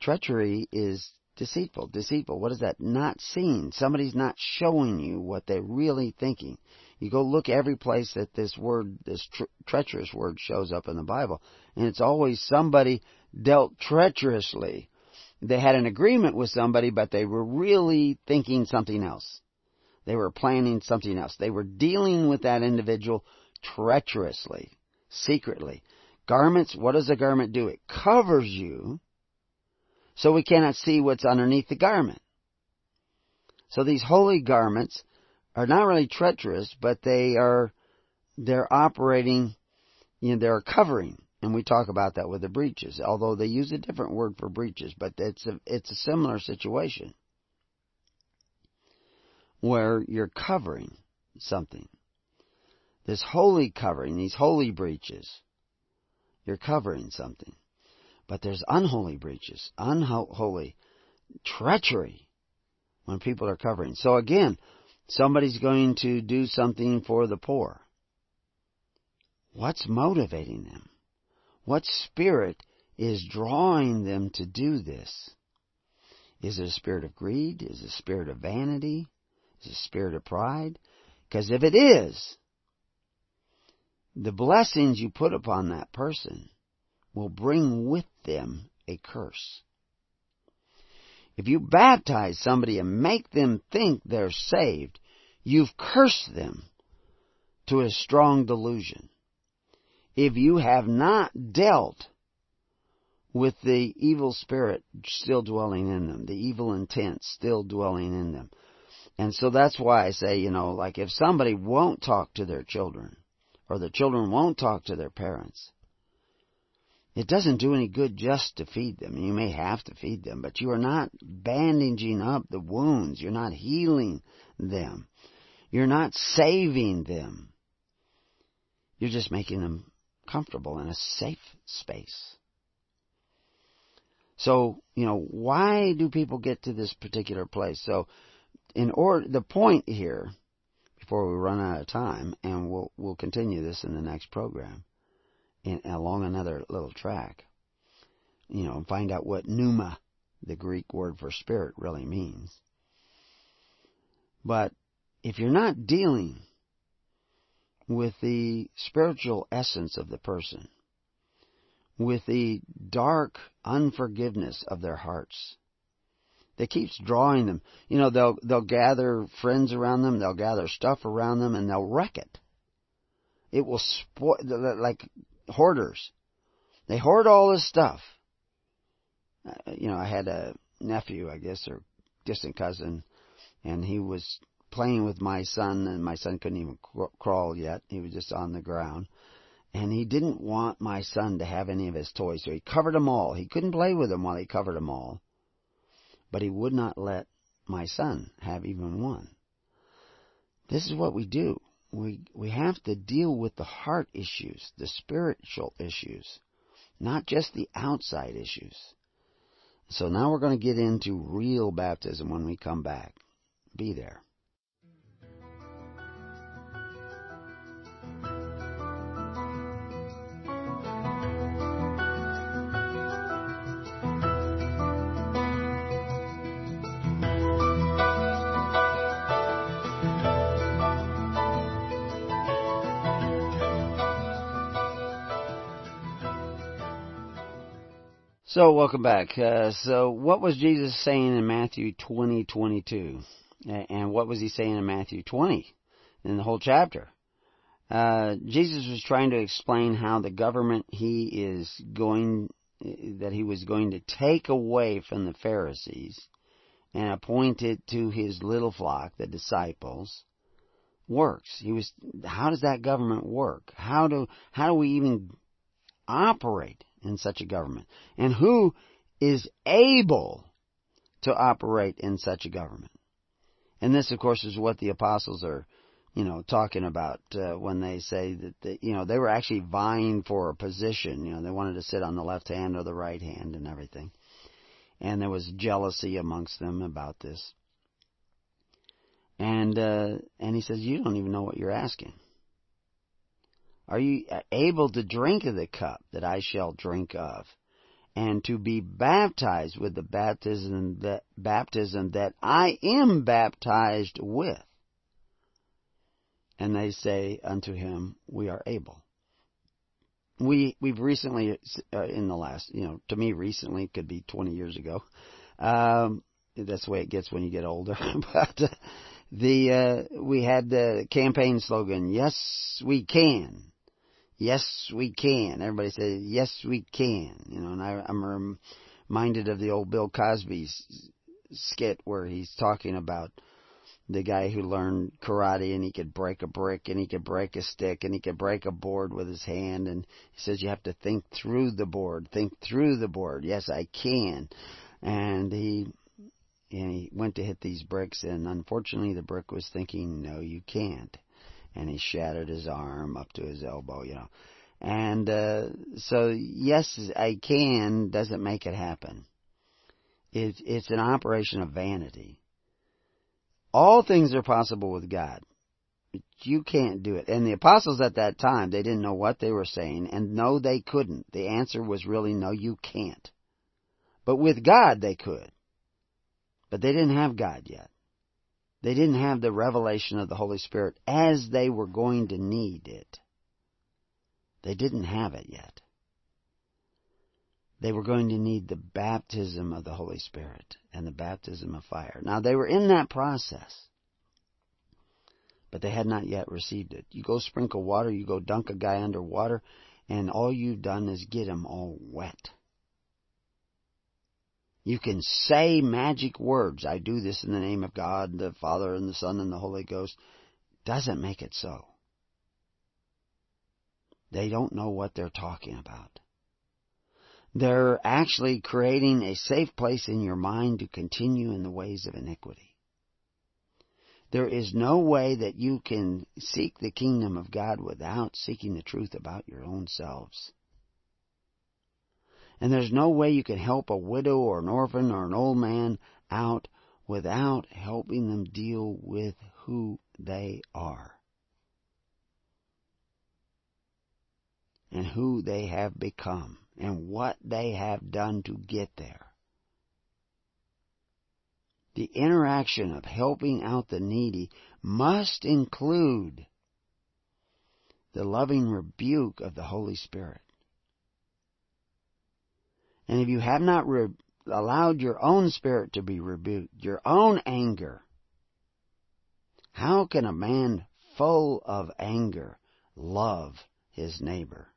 Treachery is deceitful. Deceitful. What is that? Not seen. Somebody's not showing you what they're really thinking. You go look every place that this word, this tre- treacherous word shows up in the Bible, and it's always somebody dealt treacherously. They had an agreement with somebody, but they were really thinking something else. They were planning something else. They were dealing with that individual treacherously, secretly. Garments, what does a garment do? It covers you so we cannot see what's underneath the garment. So these holy garments are not really treacherous, but they are, they're operating, you know, they're covering. And we talk about that with the breeches, although they use a different word for breeches, but it's a, it's a similar situation where you're covering something. This holy covering, these holy breaches, you're covering something. But there's unholy breaches, unholy treachery when people are covering. So again, somebody's going to do something for the poor. What's motivating them? What spirit is drawing them to do this? Is it a spirit of greed? Is it a spirit of vanity? Is it a spirit of pride? Because if it is, the blessings you put upon that person will bring with them a curse. If you baptize somebody and make them think they're saved, you've cursed them to a strong delusion. If you have not dealt with the evil spirit still dwelling in them, the evil intent still dwelling in them. And so that's why I say, you know, like if somebody won't talk to their children, or the children won't talk to their parents, it doesn't do any good just to feed them. You may have to feed them, but you are not bandaging up the wounds. You're not healing them. You're not saving them. You're just making them comfortable in a safe space. So, you know, why do people get to this particular place? So, in order, the point here, before we run out of time, and we'll, we'll continue this in the next program, in, along another little track. You know, and find out what pneuma, the Greek word for spirit, really means. But if you're not dealing with the spiritual essence of the person, with the dark unforgiveness of their hearts, that keeps drawing them. You know, they'll they'll gather friends around them, they'll gather stuff around them, and they'll wreck it. It will spoil like hoarders. They hoard all this stuff. Uh, you know, I had a nephew, I guess, or distant cousin, and he was playing with my son, and my son couldn't even crawl yet. He was just on the ground. And he didn't want my son to have any of his toys, so he covered them all. He couldn't play with them while he covered them all. But he would not let my son have even one. This is what we do we we have to deal with the heart issues, the spiritual issues, not just the outside issues. So now we're going to get into real baptism when we come back. Be there. So, welcome back. Uh, so, what was Jesus saying in Matthew 20, 22? And what was he saying in Matthew 20? In the whole chapter? Uh, Jesus was trying to explain how the government he is going, that he was going to take away from the Pharisees and appoint it to his little flock, the disciples, works. He was, how does that government work? How do, how do we even operate in such a government? And who is able to operate in such a government? And this, of course, is what the apostles are, you know, talking about uh, when they say that, they, you know, they were actually vying for a position. You know, they wanted to sit on the left hand or the right hand and everything. And there was jealousy amongst them about this. And uh, and he says, you don't even know what you're asking. Are you able to drink of the cup that I shall drink of? And to be baptized with the baptism that, baptism that I am baptized with? And they say unto him, We are able. We we've recently, uh, in the last, you know, to me recently could be 20 years ago. Um, that's the way it gets when you get older. (laughs) but uh, The uh, we had the campaign slogan, "Yes, we can." Yes, we can. Everybody says, "Yes, we can." You know, and I, I'm reminded of the old Bill Cosby skit where he's talking about the guy who learned karate and he could break a brick and he could break a stick and he could break a board with his hand and he says you have to think through the board think through the board yes i can and he and he went to hit these bricks and unfortunately the brick was thinking no you can't and he shattered his arm up to his elbow you know and uh so yes i can doesn't make it happen it's it's an operation of vanity all things are possible with God. But you can't do it. And the apostles at that time, they didn't know what they were saying, and no, they couldn't. The answer was really no, you can't. But with God, they could. But they didn't have God yet. They didn't have the revelation of the Holy Spirit as they were going to need it. They didn't have it yet. They were going to need the baptism of the Holy Spirit and the baptism of fire. Now, they were in that process, but they had not yet received it. You go sprinkle water, you go dunk a guy under water, and all you've done is get him all wet. You can say magic words. I do this in the name of God, the Father, and the Son, and the Holy Ghost. Doesn't make it so. They don't know what they're talking about. They're actually creating a safe place in your mind to continue in the ways of iniquity. There is no way that you can seek the kingdom of God without seeking the truth about your own selves. And there's no way you can help a widow or an orphan or an old man out without helping them deal with who they are. And who they have become and what they have done to get there. The interaction of helping out the needy must include the loving rebuke of the Holy Spirit. And if you have not re- allowed your own spirit to be rebuked, your own anger, how can a man full of anger love his neighbor?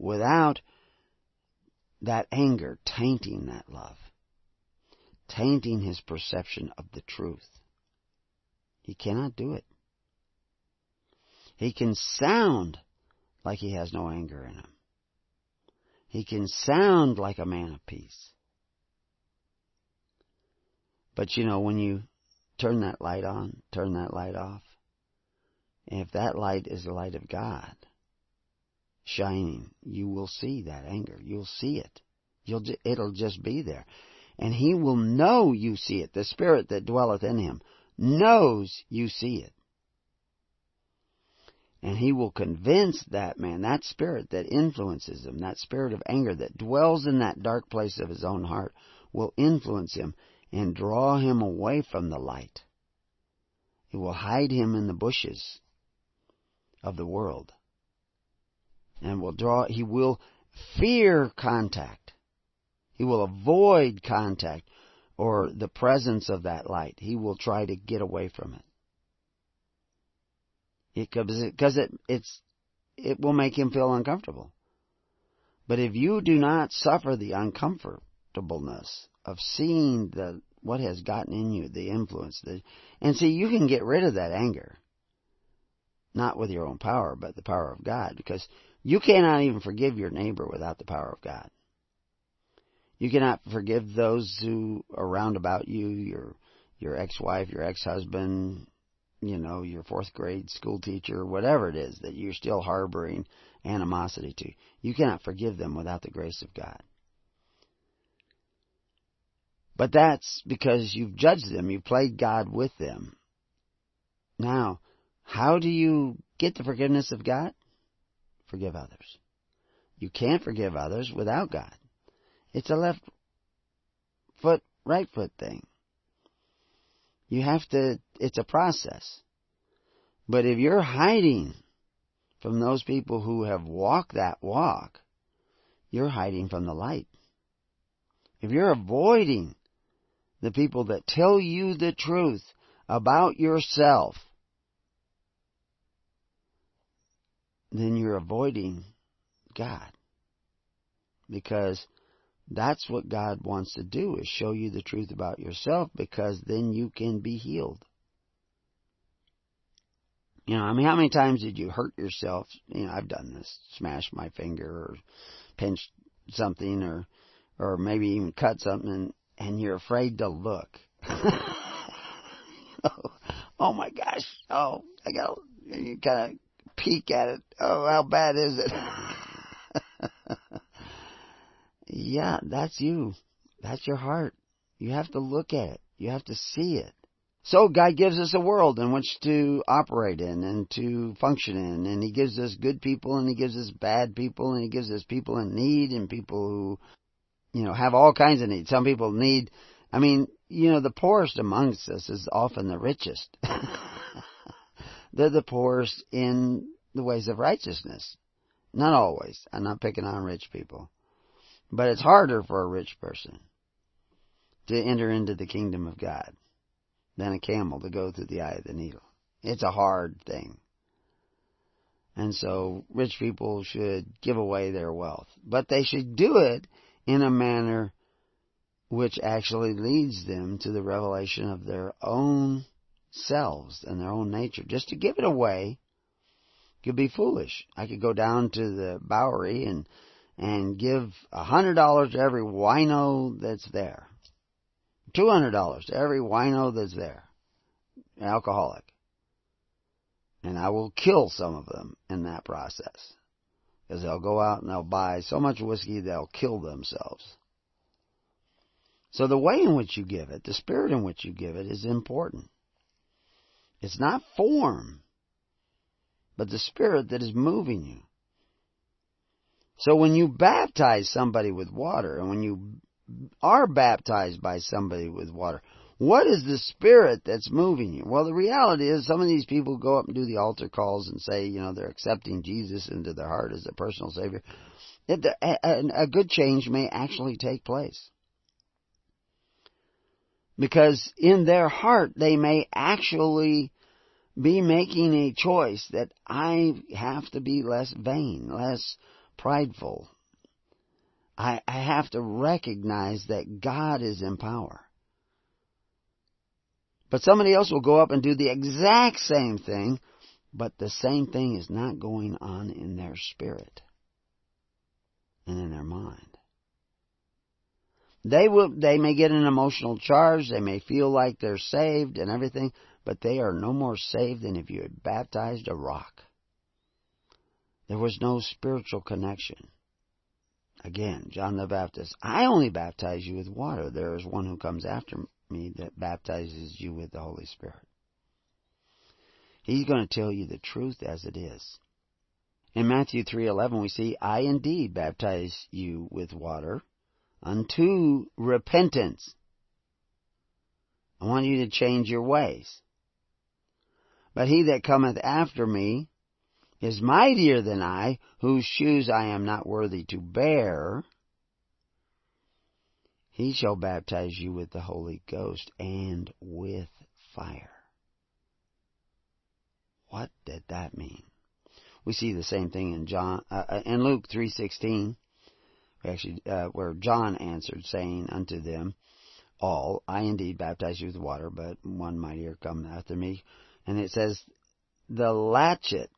without that anger tainting that love, tainting his perception of the truth. He cannot do it. He can sound like he has no anger in him. He can sound like a man of peace. But you know, when you turn that light on, turn that light off, if that light is the light of God, shining, you will see that anger. You'll see it. You'll, it'll just be there. And he will know you see it. The Spirit that dwelleth in him knows you see it. And he will convince that man, that spirit that influences him, that spirit of anger that dwells in that dark place of his own heart, will influence him and draw him away from the light. It will hide him in the bushes of the world and will draw, he will fear contact. He will avoid contact or the presence of that light. He will try to get away from it. Because it, it's, it will make him feel uncomfortable. But if you do not suffer the uncomfortableness of seeing the what has gotten in you, the influence, the, and see, you can get rid of that anger, not with your own power, but the power of God, because you cannot even forgive your neighbor without the power of God. You cannot forgive those who are round about you, your your ex-wife, your ex-husband, you know, your fourth grade school teacher, whatever it is that you're still harboring animosity to. You cannot forgive them without the grace of God. But that's because you've judged them, you've played God with them. Now, how do you get the forgiveness of God? forgive others. You can't forgive others without God. It's a left foot, right foot thing. You have to, it's a process. But if you're hiding from those people who have walked that walk, you're hiding from the light. If you're avoiding the people that tell you the truth about yourself, then you're avoiding God. Because that's what God wants to do is show you the truth about yourself because then you can be healed. You know, I mean, how many times did you hurt yourself? You know, I've done this, smashed my finger or pinched something or, or maybe even cut something and, and you're afraid to look. (laughs) oh my gosh. Oh, I got, you kind of peek at it. Oh, how bad is it? (laughs) yeah, that's you. That's your heart. You have to look at it. You have to see it. So God gives us a world in which to operate in and to function in, and He gives us good people and He gives us bad people and He gives us people in need and people who, you know, have all kinds of needs. Some people need, I mean, you know, the poorest amongst us is often the richest. (laughs) They're the poorest in the ways of righteousness. Not always. I'm not picking on rich people. But it's harder for a rich person to enter into the kingdom of God than a camel to go through the eye of the needle. It's a hard thing. And so rich people should give away their wealth. But they should do it in a manner which actually leads them to the revelation of their own selves and their own nature. Just to give it away could be foolish. I could go down to the Bowery and and give a hundred dollars to every wino that's there. Two hundred dollars to every wino that's there. Alcoholic. And I will kill some of them in that process. Because they'll go out and they'll buy so much whiskey they'll kill themselves. So the way in which you give it, the spirit in which you give it is important. It's not form, but the spirit that is moving you. So when you baptize somebody with water, and when you are baptized by somebody with water, what is the spirit that's moving you? Well, the reality is some of these people go up and do the altar calls and say, you know, they're accepting Jesus into their heart as their personal Savior. A, a good change may actually take place. Because in their heart, they may actually be making a choice that I have to be less vain, less prideful. I, I have to recognize that God is in power. But somebody else will go up and do the exact same thing, but the same thing is not going on in their spirit and in their mind. They will, they may get an emotional charge, they may feel like they're saved and everything, but they are no more saved than if you had baptized a rock. There was no spiritual connection. Again, John the Baptist, I only baptize you with water. There is one who comes after me that baptizes you with the Holy Spirit. He's going to tell you the truth as it is. In Matthew 3:11 we see, I indeed baptize you with water unto repentance. I want you to change your ways. But he that cometh after me is mightier than I, whose shoes I am not worthy to bear, he shall baptize you with the Holy Ghost and with fire. What did that mean? We see the same thing in John uh, uh in Luke three sixteen, actually uh, where John answered, saying unto them all, I indeed baptize you with water, but one mightier come after me, and it says, the latchet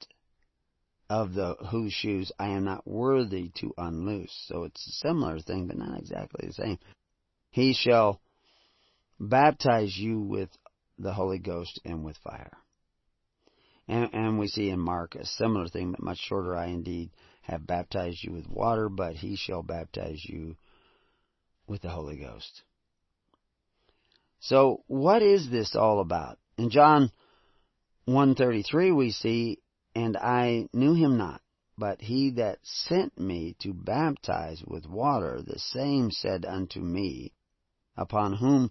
of the whose shoes I am not worthy to unloose. So it's a similar thing, but not exactly the same. He shall baptize you with the Holy Ghost and with fire. And, and we see in Mark a similar thing, but much shorter. I indeed have baptized you with water, but he shall baptize you with the Holy Ghost. So what is this all about? In John 133 we see and I knew him not. But he that sent me to baptize with water, the same said unto me, Upon whom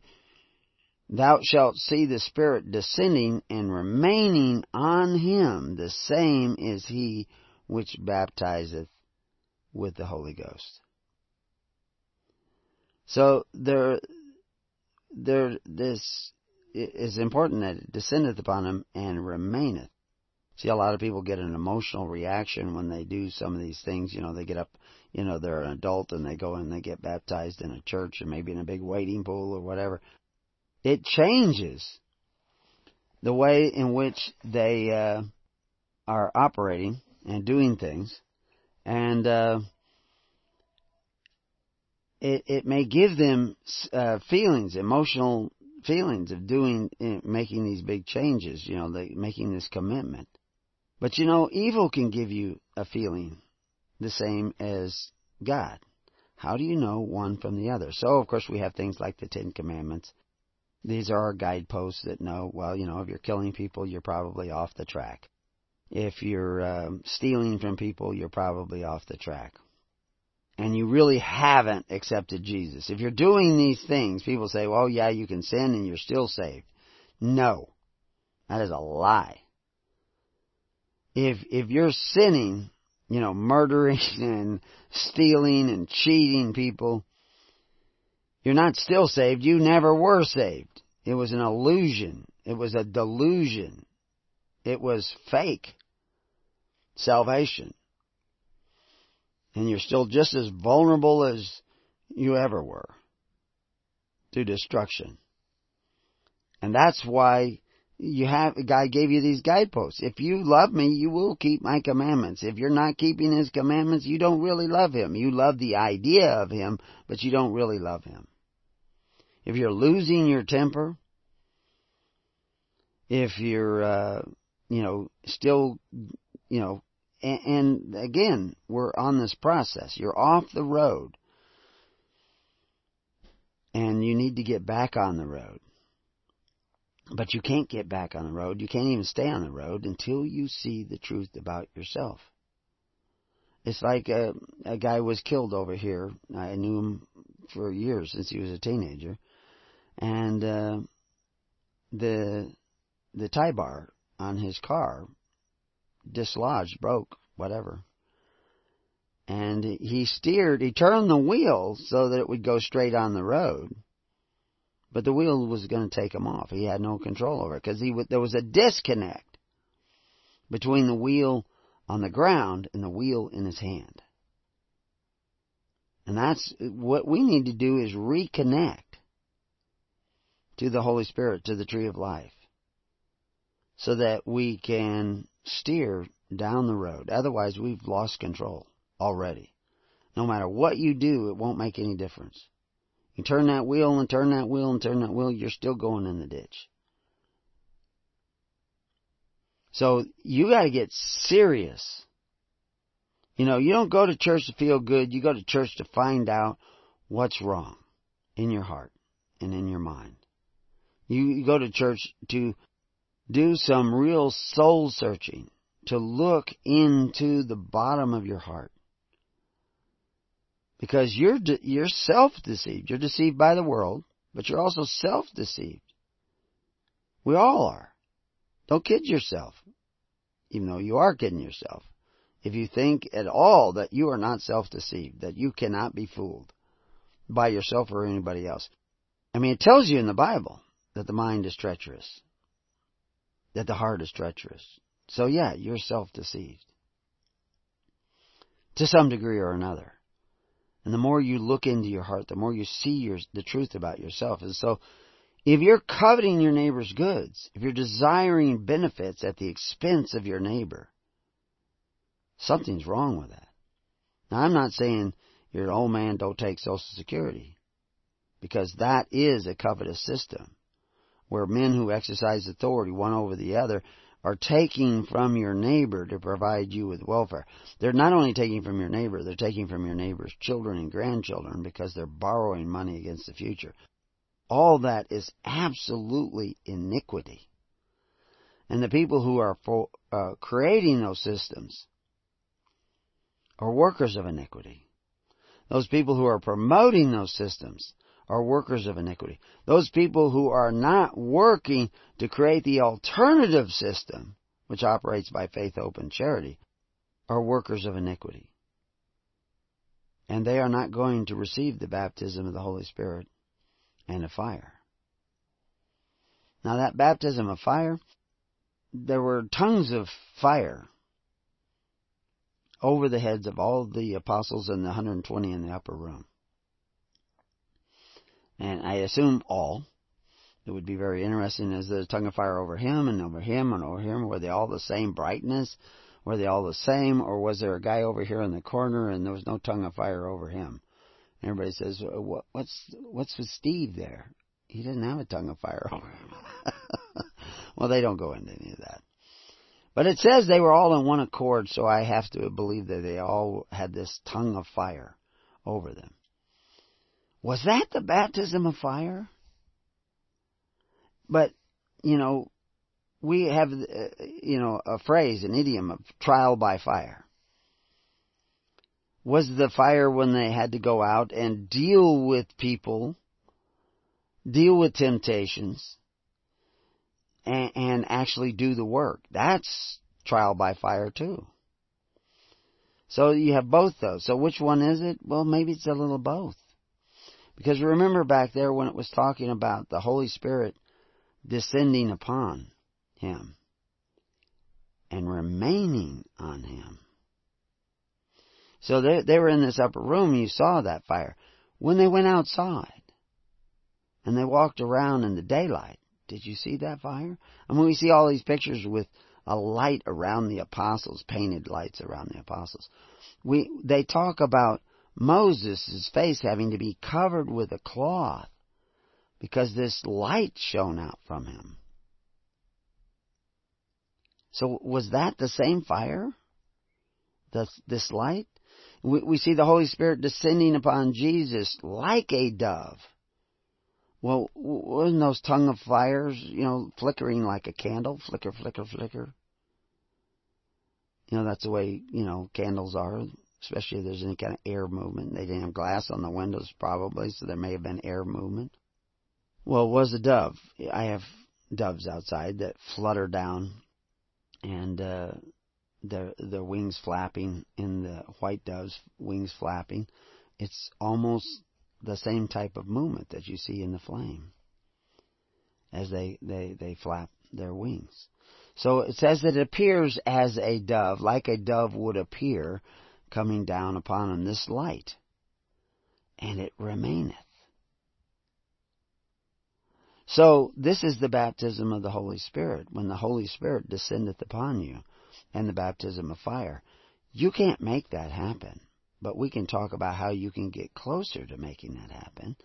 thou shalt see the Spirit descending and remaining on him, the same is he which baptizeth with the Holy Ghost. So there, there, this is important that it descendeth upon him and remaineth. See, a lot of people get an emotional reaction when they do some of these things. You know, they get up, you know, they're an adult and they go and they get baptized in a church and maybe in a big wading pool or whatever. It changes the way in which they uh, are operating and doing things, and uh, it it may give them uh, feelings, emotional feelings of doing, eh, making these big changes. You know, making this commitment. But you know, evil can give you a feeling the same as God. How do you know one from the other? So, of course, we have things like the Ten Commandments. These are our guideposts that know, well, you know, if you're killing people, you're probably off the track. If you're um, stealing from people, you're probably off the track. And you really haven't accepted Jesus. If you're doing these things, people say, well, yeah, you can sin and you're still saved. No. That is a lie if if you're sinning, you know, murdering (laughs) and stealing and cheating people, you're not still saved. You never were saved. It was an illusion. It was a delusion. It was fake salvation. And you're still just as vulnerable as you ever were to destruction. And that's why you have God gave you these guideposts. If you love me, you will keep my commandments. If you're not keeping his commandments, you don't really love him. You love the idea of him, but you don't really love him. If you're losing your temper, if you're uh you know still you know and, and again, we're on this process. You're off the road. And you need to get back on the road. But you can't get back on the road. You can't even stay on the road until you see the truth about yourself. It's like a, a guy was killed over here. I knew him for years since he was a teenager, and uh, the the tie bar on his car dislodged, broke, whatever. And he steered, he turned the wheel so that it would go straight on the road but the wheel was going to take him off. He had no control over it because he there was a disconnect between the wheel on the ground and the wheel in his hand. And that's uh, what we need to do is reconnect to the Holy Spirit, to the tree of life, so that we can steer down the road. Otherwise, we've lost control already. No matter what you do, it won't make any difference. You turn that wheel and turn that wheel and turn that wheel, you're still going in the ditch. So you got to get serious. You know, you don't go to church to feel good. You go to church to find out what's wrong in your heart and in your mind. You go to church to do some real soul searching, to look into the bottom of your heart because you're de- you're self-deceived. You're deceived by the world, but you're also self-deceived. We all are. Don't kid yourself, even though you are kidding yourself. If you think at all that you are not self-deceived, that you cannot be fooled by yourself or anybody else. I mean, it tells you in the Bible that the mind is treacherous, that the heart is treacherous. So yeah, you're self-deceived. To some degree or another. And the more you look into your heart, the more you see your, the truth about yourself. And so, if you're coveting your neighbor's goods, if you're desiring benefits at the expense of your neighbor, something's wrong with that. Now, I'm not saying you're an old man, don't take Social Security, because that is a covetous system where men who exercise authority one over the other are taking from your neighbor to provide you with welfare. They're not only taking from your neighbor, they're taking from your neighbor's children and grandchildren because they're borrowing money against the future. All that is absolutely iniquity. And the people who are for, uh, creating those systems are workers of iniquity. Those people who are promoting those systems are workers of iniquity. Those people who are not working to create the alternative system, which operates by faith, hope, and charity, are workers of iniquity. And they are not going to receive the baptism of the Holy Spirit and of fire. Now that baptism of fire, there were tongues of fire over the heads of all the apostles and the 120 in the upper room. And I assume all. It would be very interesting. Is there a tongue of fire over him and over him and over him? Were they all the same brightness? Were they all the same? Or was there a guy over here in the corner and there was no tongue of fire over him? Everybody says, uh, what's, what's with Steve there? He didn't have a tongue of fire over him. (laughs) well, they don't go into any of that. But it says they were all in one accord, so I have to believe that they all had this tongue of fire over them. Was that the baptism of fire? But, you know, we have, uh, you know, a phrase, an idiom of trial by fire. Was the fire when they had to go out and deal with people, deal with temptations, and, and actually do the work? That's trial by fire too. So you have both those. So which one is it? Well, maybe it's a little both. Because remember back there when it was talking about the Holy Spirit descending upon him and remaining on him. So they, they were in this upper room, you saw that fire. When they went outside and they walked around in the daylight, did you see that fire? I mean, we see all these pictures with a light around the apostles, painted lights around the apostles. We, they talk about Moses' face having to be covered with a cloth because this light shone out from him. So was that the same fire? This, this light? We, we see the Holy Spirit descending upon Jesus like a dove. Well, wasn't those tongue of fires, you know, flickering like a candle? Flicker, flicker, flicker. You know, that's the way, you know, candles are, especially if there's any kind of air movement. They didn't have glass on the windows probably, so there may have been air movement. Well, it was a dove. I have doves outside that flutter down and uh, their their wings flapping and the white dove's wings flapping. It's almost the same type of movement that you see in the flame as they, they, they flap their wings. So it says that it appears as a dove, like a dove would appear coming down upon him, this light. And it remaineth. So this is the baptism of the Holy Spirit, when the Holy Spirit descendeth upon you, and the baptism of fire. You can't make that happen, but we can talk about how you can get closer to making that happen,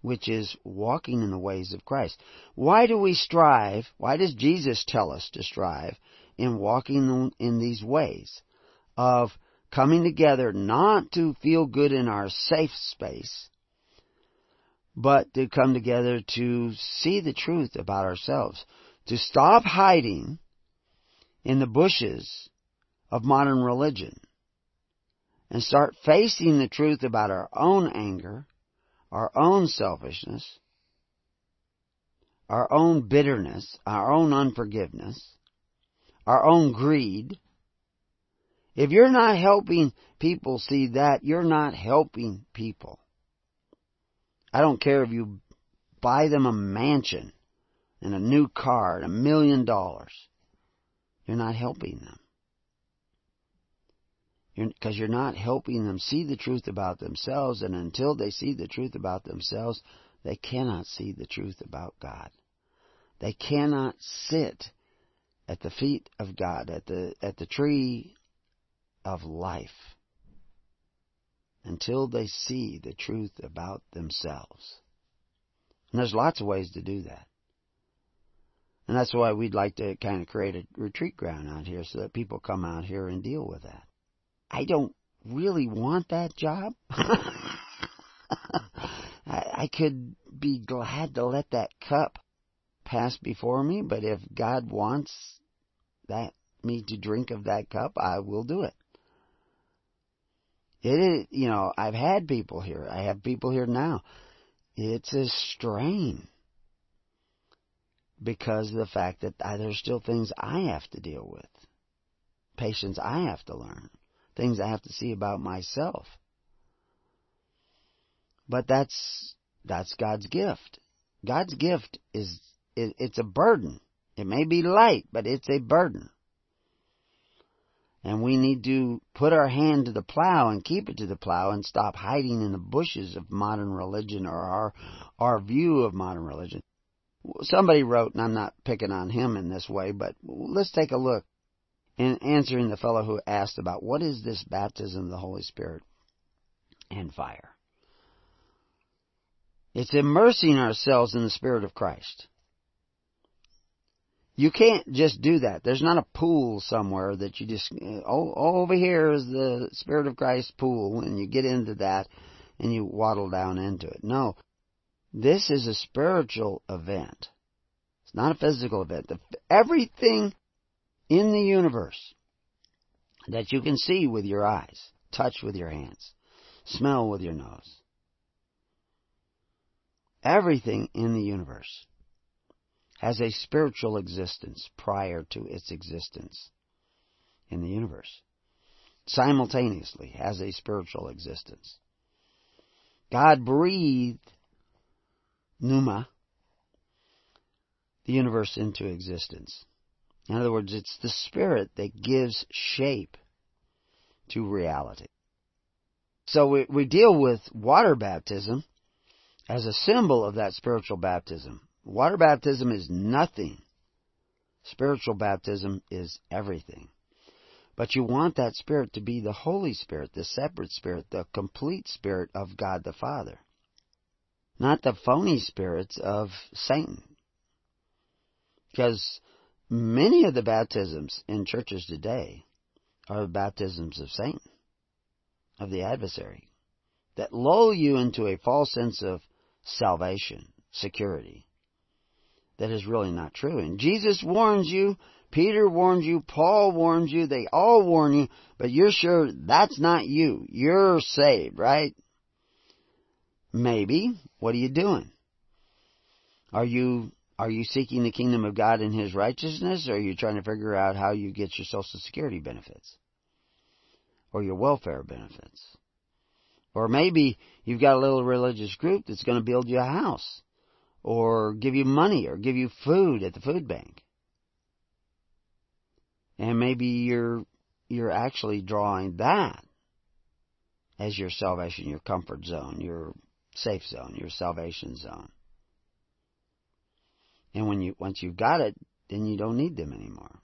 which is walking in the ways of Christ. Why do we strive? Why does Jesus tell us to strive in walking in these ways of coming together not to feel good in our safe space, but to come together to see the truth about ourselves, to stop hiding in the bushes of modern religion and start facing the truth about our own anger, our own selfishness, our own bitterness, our own unforgiveness, our own greed. If you're not helping people see that, you're not helping people. I don't care if you buy them a mansion and a new car and a million dollars. You're not helping them. Because you're, you're not helping them see the truth about themselves, and until they see the truth about themselves, they cannot see the truth about God. They cannot sit at the feet of God, at the, at the tree of life until they see the truth about themselves. And there's lots of ways to do that. And that's why we'd like to kind of create a retreat ground out here so that people come out here and deal with that. I don't really want that job. (laughs) I, I could be glad to let that cup pass before me, but if God wants that me to drink of that cup, I will do it. It is, you know, I've had people here. I have people here now. It's a strain because of the fact that there's still things I have to deal with, patience I have to learn, things I have to see about myself. But that's that's God's gift. God's gift is it, it's a burden. It may be light, but it's a burden. And we need to put our hand to the plow and keep it to the plow and stop hiding in the bushes of modern religion or our, our view of modern religion. Somebody wrote, and I'm not picking on him in this way, but let's take a look in answering the fellow who asked about what is this baptism of the Holy Spirit and fire. It's immersing ourselves in the Spirit of Christ. You can't just do that. There's not a pool somewhere that you just, oh, over here is the Spirit of Christ pool, and you get into that and you waddle down into it. No. This is a spiritual event. It's not a physical event. Everything in the universe that you can see with your eyes, touch with your hands, smell with your nose, everything in the universe has a spiritual existence prior to its existence in the universe. Simultaneously has a spiritual existence. God breathed pneuma, the universe into existence. In other words, it's the Spirit that gives shape to reality. So we, we deal with water baptism as a symbol of that spiritual baptism. Water baptism is nothing. Spiritual baptism is everything. But you want that Spirit to be the Holy Spirit, the separate Spirit, the complete Spirit of God the Father. Not the phony spirits of Satan. Because many of the baptisms in churches today are baptisms of Satan, of the adversary, that lull you into a false sense of salvation, security that is really not true. And Jesus warns you, Peter warns you, Paul warns you, they all warn you, but you're sure that's not you. You're saved, right? Maybe. What are you doing? Are you are you seeking the kingdom of God and His righteousness, or are you trying to figure out how you get your Social Security benefits? Or your welfare benefits? Or maybe you've got a little religious group that's going to build you a house or give you money or give you food at the food bank. And maybe you're you're actually drawing that as your salvation, your comfort zone, your safe zone, your salvation zone. And when you once you've got it, then you don't need them anymore.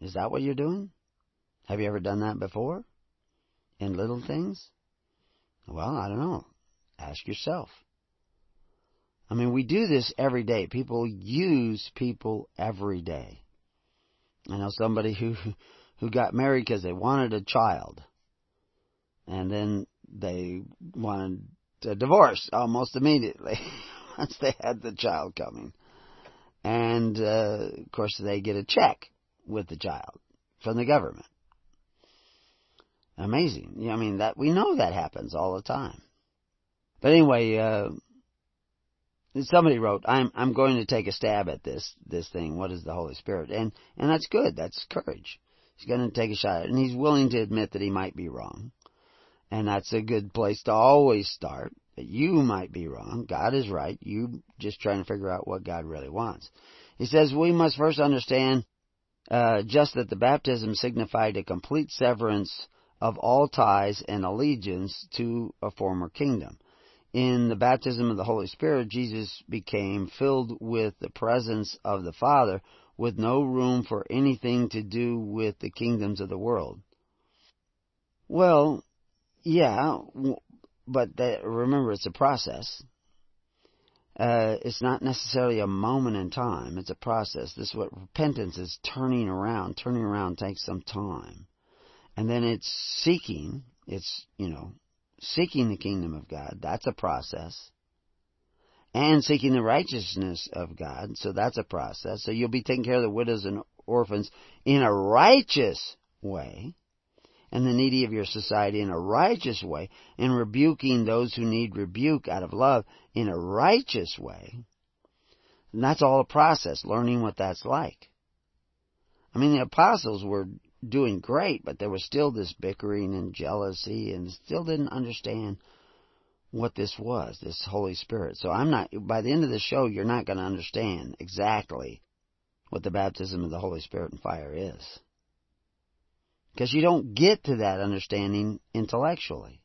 Is that what you're doing? Have you ever done that before? In little things? Well, I don't know. Ask yourself. I mean, we do this every day. People use people every day. I know somebody who who got married because they wanted a child, and then they wanted a divorce almost immediately (laughs) once they had the child coming. And uh, of course, they get a check with the child from the government. Amazing. I mean, that we know that happens all the time. But anyway, uh, somebody wrote, "I'm I'm going to take a stab at this this thing. What is the Holy Spirit?" And and that's good. That's courage. He's going to take a shot and he's willing to admit that he might be wrong. And that's a good place to always start. That you might be wrong. God is right. You just trying to figure out what God really wants. He says we must first understand uh, just that the baptism signified a complete severance of all ties and allegiance to a former kingdom in the baptism of the Holy Spirit, Jesus became filled with the presence of the Father with no room for anything to do with the kingdoms of the world. Well, yeah, but that, remember it's a process. Uh, it's not necessarily a moment in time. It's a process. This is what repentance is turning around. Turning around takes some time. And then it's seeking. It's, you know, seeking the kingdom of God. That's a process. And seeking the righteousness of God. So that's a process. So you'll be taking care of the widows and orphans in a righteous way. And the needy of your society in a righteous way. And rebuking those who need rebuke out of love in a righteous way. And that's all a process, learning what that's like. I mean, the apostles were doing great, but there was still this bickering and jealousy and still didn't understand what this was, this Holy Spirit. So I'm not, by the end of the show, you're not going to understand exactly what the baptism of the Holy Spirit and fire is. Because you don't get to that understanding intellectually.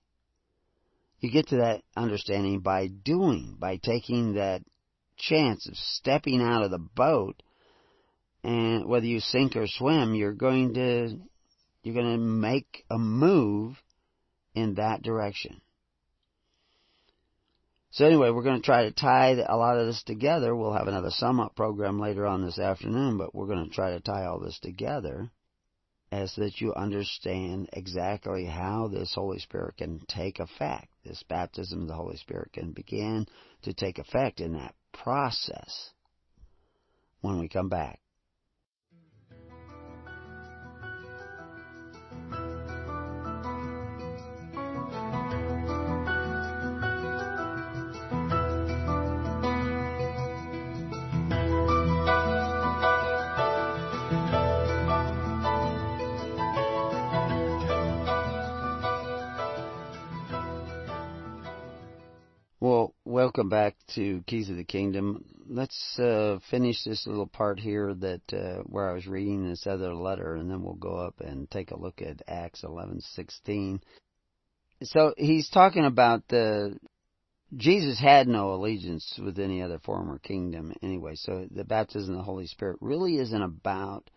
You get to that understanding by doing, by taking that chance of stepping out of the boat and whether you sink or swim, you're going to, you're going to make a move in that direction. So anyway, we're going to try to tie a lot of this together. We'll have another sum up program later on this afternoon, but we're going to try to tie all this together as that you understand exactly how this Holy Spirit can take effect. This baptism of the Holy Spirit can begin to take effect in that process when we come back. Welcome back to Keys of the Kingdom. Let's uh, finish this little part here that uh, where I was reading this other letter, and then we'll go up and take a look at Acts eleven sixteen. So he's talking about the Jesus had no allegiance with any other form or kingdom anyway. So the baptism of the Holy Spirit really isn't about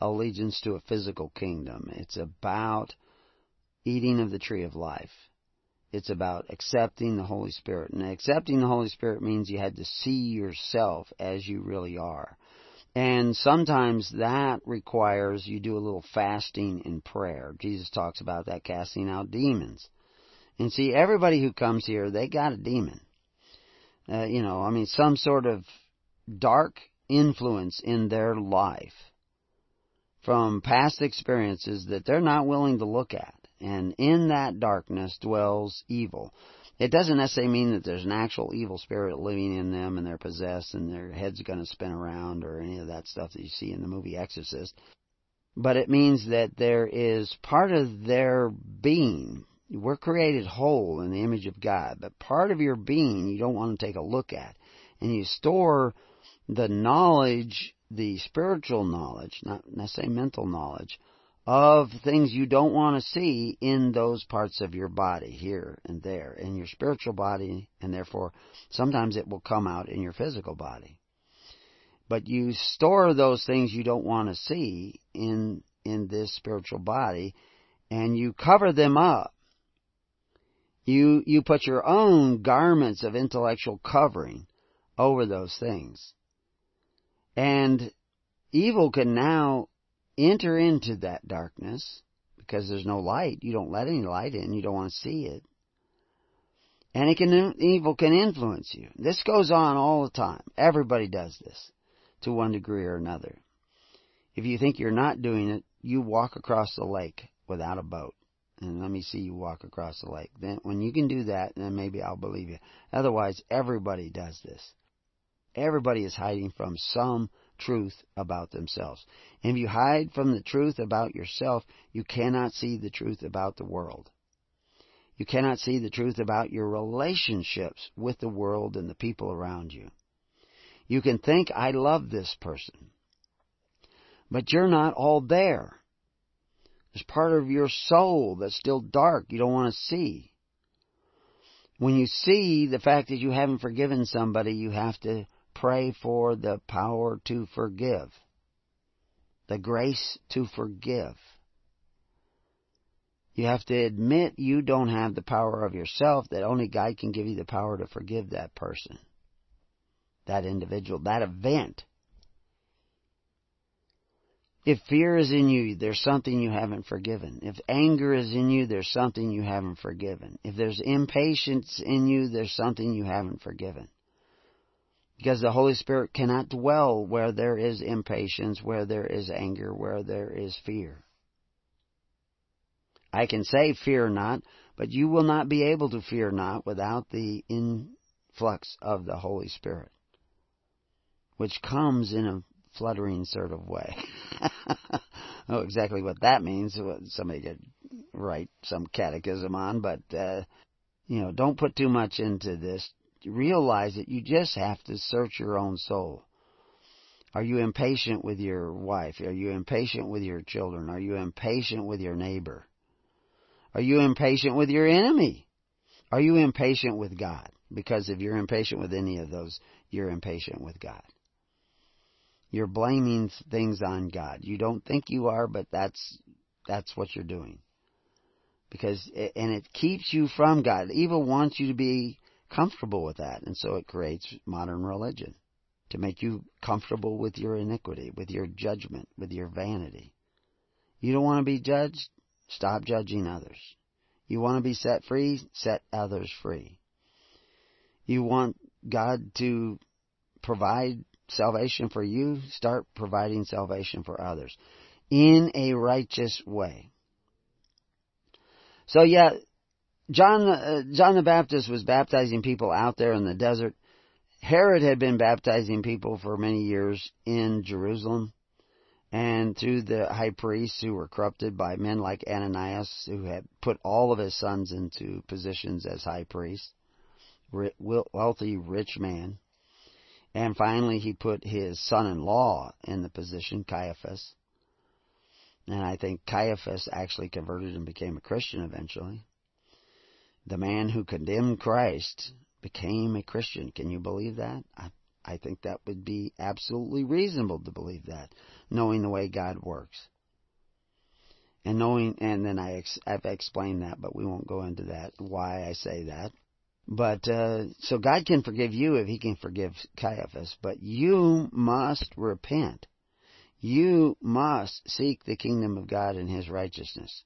allegiance to a physical kingdom. It's about eating of the tree of life it's about accepting the Holy Spirit. And accepting the Holy Spirit means you had to see yourself as you really are. And sometimes that requires you do a little fasting and prayer. Jesus talks about that casting out demons. And see, everybody who comes here, they got a demon. Uh, you know, I mean, some sort of dark influence in their life from past experiences that they're not willing to look at and in that darkness dwells evil. It doesn't necessarily mean that there's an actual evil spirit living in them and they're possessed and their head's going to spin around or any of that stuff that you see in the movie Exorcist. But it means that there is part of their being. We're created whole in the image of God, but part of your being you don't want to take a look at. And you store the knowledge, the spiritual knowledge, not necessarily mental knowledge, of things you don't want to see in those parts of your body, here and there, in your spiritual body, and therefore sometimes it will come out in your physical body. But you store those things you don't want to see in, in this spiritual body, and you cover them up. You, you put your own garments of intellectual covering over those things. And evil can now enter into that darkness because there's no light. You don't let any light in. You don't want to see it. And it can, evil can influence you. This goes on all the time. Everybody does this to one degree or another. If you think you're not doing it, you walk across the lake without a boat. And let me see you walk across the lake. Then when you can do that, then maybe I'll believe you. Otherwise, everybody does this. Everybody is hiding from some truth about themselves. If you hide from the truth about yourself, you cannot see the truth about the world. You cannot see the truth about your relationships with the world and the people around you. You can think, I love this person. But you're not all there. There's part of your soul that's still dark you don't want to see. When you see the fact that you haven't forgiven somebody, you have to pray for the power to forgive, the grace to forgive. You have to admit you don't have the power of yourself, that only God can give you the power to forgive that person, that individual, that event. If fear is in you, there's something you haven't forgiven. If anger is in you, there's something you haven't forgiven. If there's impatience in you, there's something you haven't forgiven. Because the Holy Spirit cannot dwell where there is impatience, where there is anger, where there is fear. I can say fear not, but you will not be able to fear not without the influx of the Holy Spirit, which comes in a fluttering sort of way. (laughs) oh, exactly what that means. Somebody could write some catechism on, but uh, you know, don't put too much into this. Realize that you just have to search your own soul. Are you impatient with your wife? Are you impatient with your children? Are you impatient with your neighbor? Are you impatient with your enemy? Are you impatient with God? Because if you're impatient with any of those, you're impatient with God. You're blaming things on God. You don't think you are, but that's that's what you're doing. Because and it keeps you from God. Evil wants you to be comfortable with that, and so it creates modern religion to make you comfortable with your iniquity, with your judgment, with your vanity. You don't want to be judged? Stop judging others. You want to be set free? Set others free. You want God to provide salvation for you? Start providing salvation for others in a righteous way. So yeah, John, uh, John the Baptist was baptizing people out there in the desert. Herod had been baptizing people for many years in Jerusalem and through the high priests who were corrupted by men like Ananias, who had put all of his sons into positions as high priests, wealthy, rich man. And finally, he put his son-in-law in the position, Caiaphas. And I think Caiaphas actually converted and became a Christian eventually. The man who condemned Christ became a Christian. Can you believe that? I, I think that would be absolutely reasonable to believe that knowing the way God works. And knowing, and then I ex, I've explained that, but we won't go into that, why I say that. But, uh, so God can forgive you if He can forgive Caiaphas, but you must repent. You must seek the kingdom of God and His righteousness.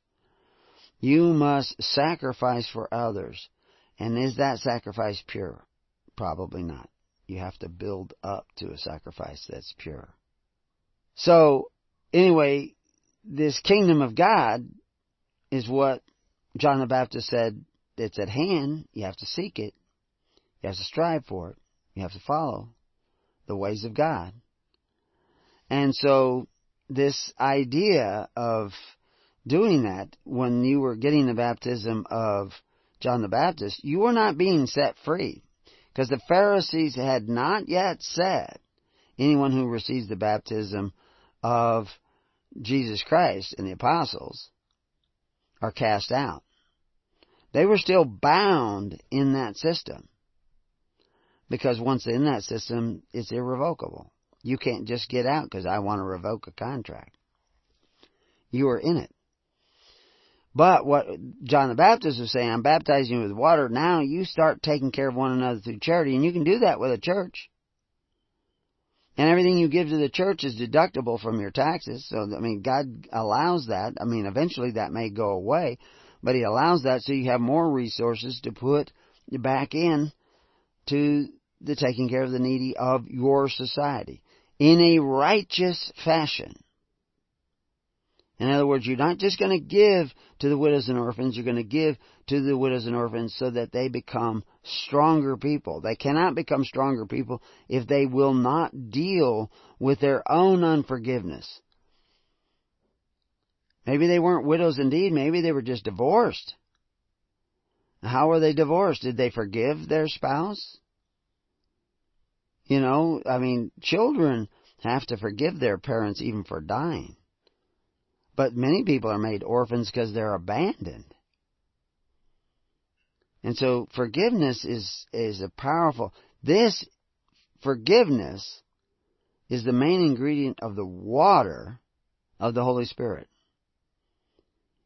You must sacrifice for others. And is that sacrifice pure? Probably not. You have to build up to a sacrifice that's pure. So, anyway, this kingdom of God is what John the Baptist said it's at hand. You have to seek it. You have to strive for it. You have to follow the ways of God. And so, this idea of doing that when you were getting the baptism of John the Baptist, you were not being set free. Because the Pharisees had not yet said, anyone who receives the baptism of Jesus Christ and the apostles are cast out. They were still bound in that system. Because once in that system, it's irrevocable. You can't just get out because I want to revoke a contract. You are in it. But what John the Baptist was saying, I'm baptizing you with water. Now you start taking care of one another through charity, and you can do that with a church. And everything you give to the church is deductible from your taxes. So, I mean, God allows that. I mean, eventually that may go away, but He allows that so you have more resources to put back in to the taking care of the needy of your society in a righteous fashion. In other words, you're not just going to give to the widows and orphans, you're going to give to the widows and orphans so that they become stronger people. They cannot become stronger people if they will not deal with their own unforgiveness. Maybe they weren't widows indeed, maybe they were just divorced. How were they divorced? Did they forgive their spouse? You know, I mean, children have to forgive their parents even for dying. But many people are made orphans because they're abandoned. And so forgiveness is, is a powerful, this forgiveness is the main ingredient of the water of the Holy Spirit.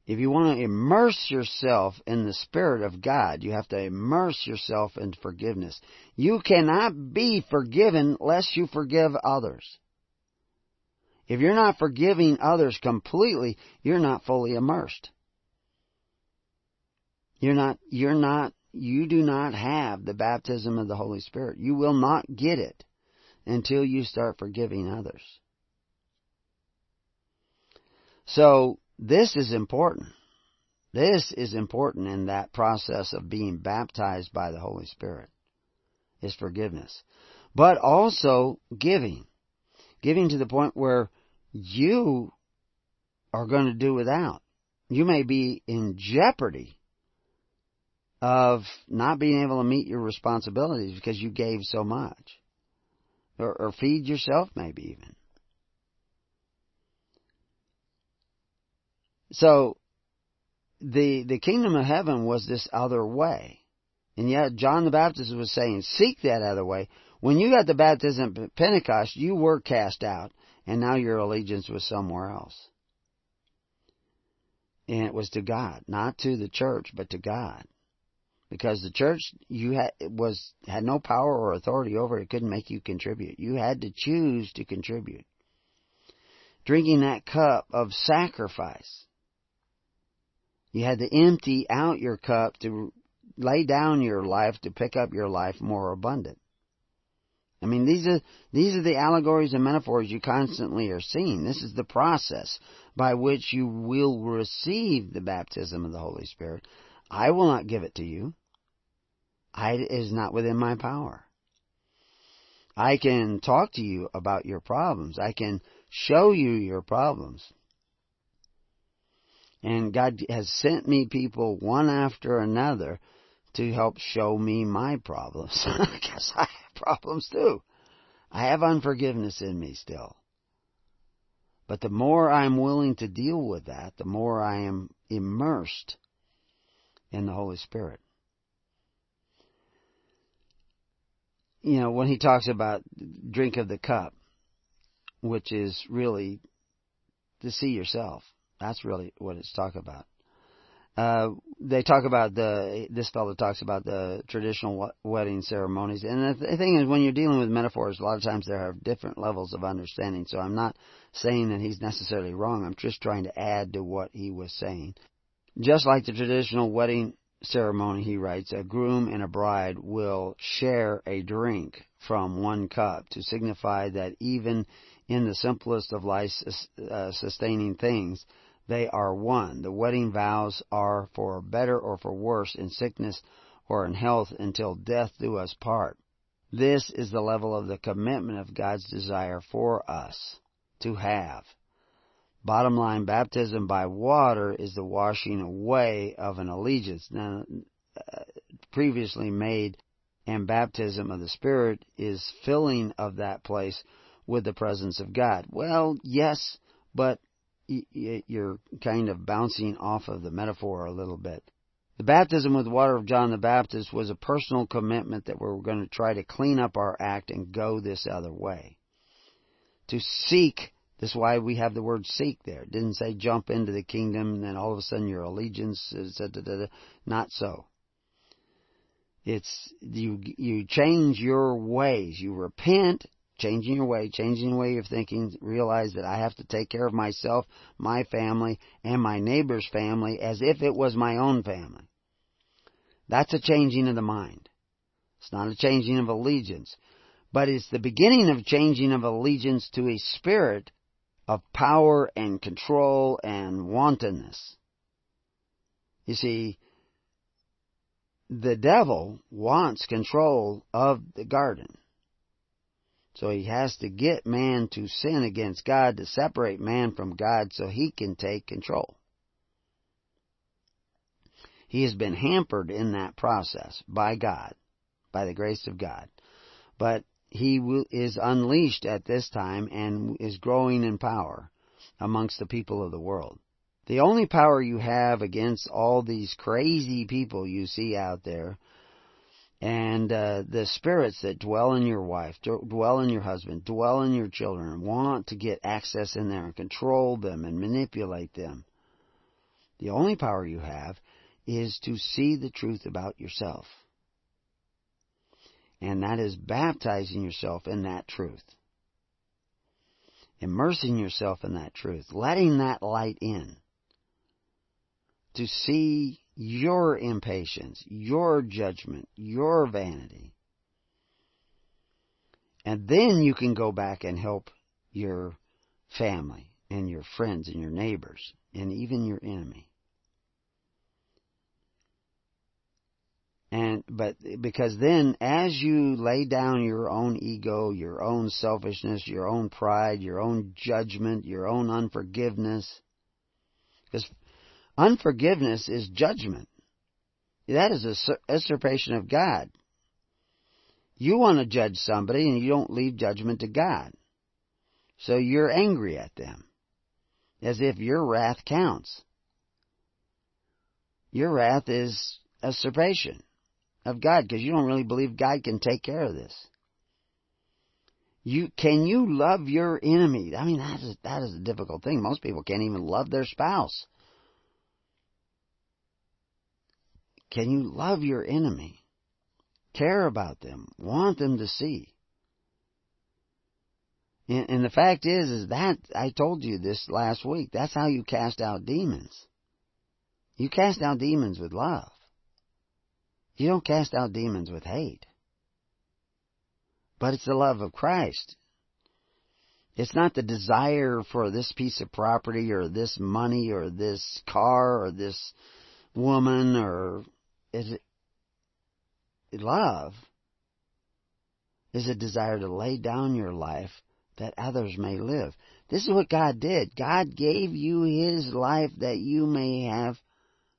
If you want to immerse yourself in the Spirit of God, you have to immerse yourself in forgiveness. You cannot be forgiven lest you forgive others. If you're not forgiving others completely, you're not fully immersed. You're not, you're not, you do not have the baptism of the Holy Spirit. You will not get it until you start forgiving others. So, this is important. This is important in that process of being baptized by the Holy Spirit, is forgiveness. But also giving. Giving to the point where you are going to do without. You may be in jeopardy of not being able to meet your responsibilities because you gave so much. Or, or feed yourself, maybe even. So, the, the kingdom of heaven was this other way. And yet, John the Baptist was saying, seek that other way. When you got the baptism at Pentecost, you were cast out, and now your allegiance was somewhere else. And it was to God, not to the church, but to God. Because the church you had was had no power or authority over it. It couldn't make you contribute. You had to choose to contribute. Drinking that cup of sacrifice. You had to empty out your cup to lay down your life to pick up your life more abundant I mean, these are, these are the allegories and metaphors you constantly are seeing. This is the process by which you will receive the baptism of the Holy Spirit. I will not give it to you. I, it is not within my power. I can talk to you about your problems. I can show you your problems. And God has sent me people one after another to help show me my problems. Because (laughs) I problems too. I have unforgiveness in me still. But the more I'm willing to deal with that, the more I am immersed in the Holy Spirit. you know, when he talks about drink of the cup, which is really to see yourself. That's really what it's talking about. Uh, they talk about the, this fellow talks about the traditional wedding ceremonies. And the thing is, when you're dealing with metaphors, a lot of times there are different levels of understanding. So I'm not saying that he's necessarily wrong. I'm just trying to add to what he was saying. Just like the traditional wedding ceremony, he writes, a groom and a bride will share a drink from one cup to signify that even in the simplest of life uh, sustaining things, they are one. The wedding vows are for better or for worse in sickness or in health until death do us part. This is the level of the commitment of God's desire for us to have. Bottom line, baptism by water is the washing away of an allegiance. Now, uh, previously made, and baptism of the Spirit is filling of that place with the presence of God. Well, yes, but you're kind of bouncing off of the metaphor a little bit. The baptism with water of John the Baptist was a personal commitment that we're going to try to clean up our act and go this other way. To seek that's why we have the word seek there. It didn't say jump into the kingdom and then all of a sudden your allegiance is not so. It's you you change your ways. You repent, changing your way, changing your way of thinking, realize that I have to take care of myself, my family, and my neighbor's family as if it was my own family. That's a changing of the mind. It's not a changing of allegiance. But it's the beginning of changing of allegiance to a spirit of power and control and wantonness. You see, the devil wants control of the garden. So he has to get man to sin against God to separate man from God so he can take control. He has been hampered in that process by God, by the grace of God. But he is unleashed at this time and is growing in power amongst the people of the world. The only power you have against all these crazy people you see out there and uh, the spirits that dwell in your wife, dwell in your husband, dwell in your children, want to get access in there and control them and manipulate them. The only power you have is to see the truth about yourself and that is baptizing yourself in that truth. Immersing yourself in that truth, letting that light in to see your impatience, your judgment, your vanity. And then you can go back and help your family and your friends and your neighbors and even your enemy. And, but, because then as you lay down your own ego, your own selfishness, your own pride, your own judgment, your own unforgiveness, because unforgiveness is judgment. That is a usurpation of God. You want to judge somebody and you don't leave judgment to God. So you're angry at them. As if your wrath counts. Your wrath is usurpation of God because you don't really believe God can take care of this. You can you love your enemy? I mean that is that is a difficult thing. Most people can't even love their spouse. Can you love your enemy? Care about them, want them to see. And, and the fact is, is that I told you this last week. That's how you cast out demons. You cast out demons with love. You don't cast out demons with hate. But it's the love of Christ. It's not the desire for this piece of property or this money or this car or this woman or is it love is a desire to lay down your life that others may live. This is what God did. God gave you His life that you may have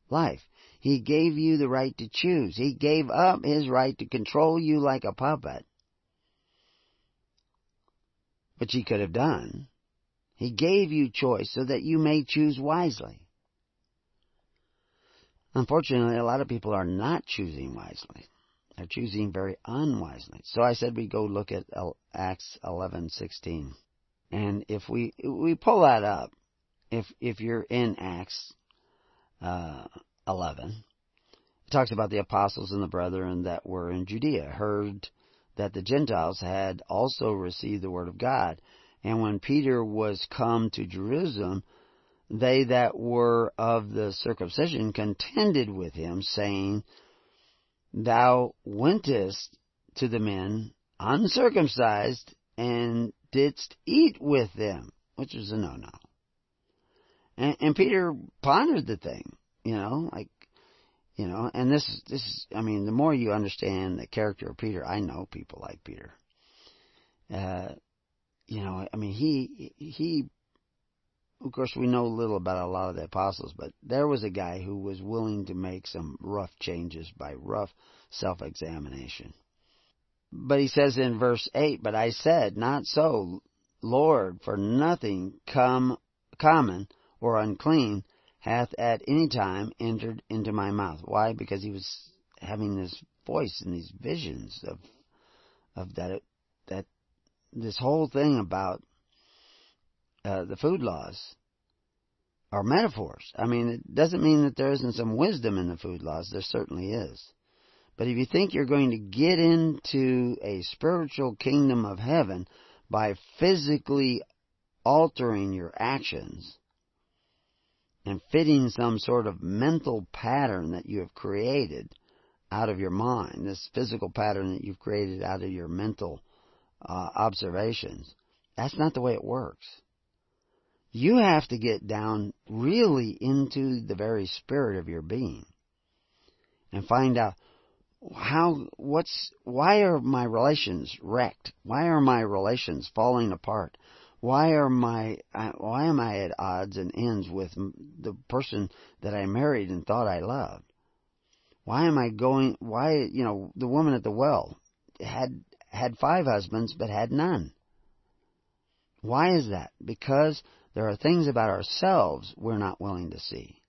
life. He gave you the right to choose. He gave up His right to control you like a puppet. Which He could have done. He gave you choice so that you may choose wisely. Unfortunately, a lot of people are not choosing wisely. They're choosing very unwisely. So I said we go look at Acts 11:16. And if we we pull that up, if if you're in Acts uh, 11. It talks about the apostles and the brethren that were in Judea heard that the Gentiles had also received the word of God. And when Peter was come to Jerusalem, they that were of the circumcision contended with him, saying, Thou wentest to the men uncircumcised and didst eat with them, which was a no-no. And, and Peter pondered the thing. You know, like, you know, and this, this, I mean, the more you understand the character of Peter, I know people like Peter. Uh, you know, I mean, he, he, of course, we know little about a lot of the apostles, but there was a guy who was willing to make some rough changes by rough self-examination. But he says in verse 8, But I said, Not so, Lord, for nothing come, common or unclean hath at any time entered into my mouth. Why? Because he was having this voice and these visions of of that that this whole thing about uh, the food laws are metaphors. I mean, it doesn't mean that there isn't some wisdom in the food laws. There certainly is. But if you think you're going to get into a spiritual kingdom of heaven by physically altering your actions, and fitting some sort of mental pattern that you have created out of your mind, this physical pattern that you've created out of your mental uh, observations. That's not the way it works. You have to get down really into the very spirit of your being and find out how, what's, why are my relations wrecked? Why are my relations falling apart? why are my uh, why am I at odds and ends with the person that I married and thought I loved? Why am I going? Why you know the woman at the well had had five husbands but had none. Why is that? Because there are things about ourselves we're not willing to see.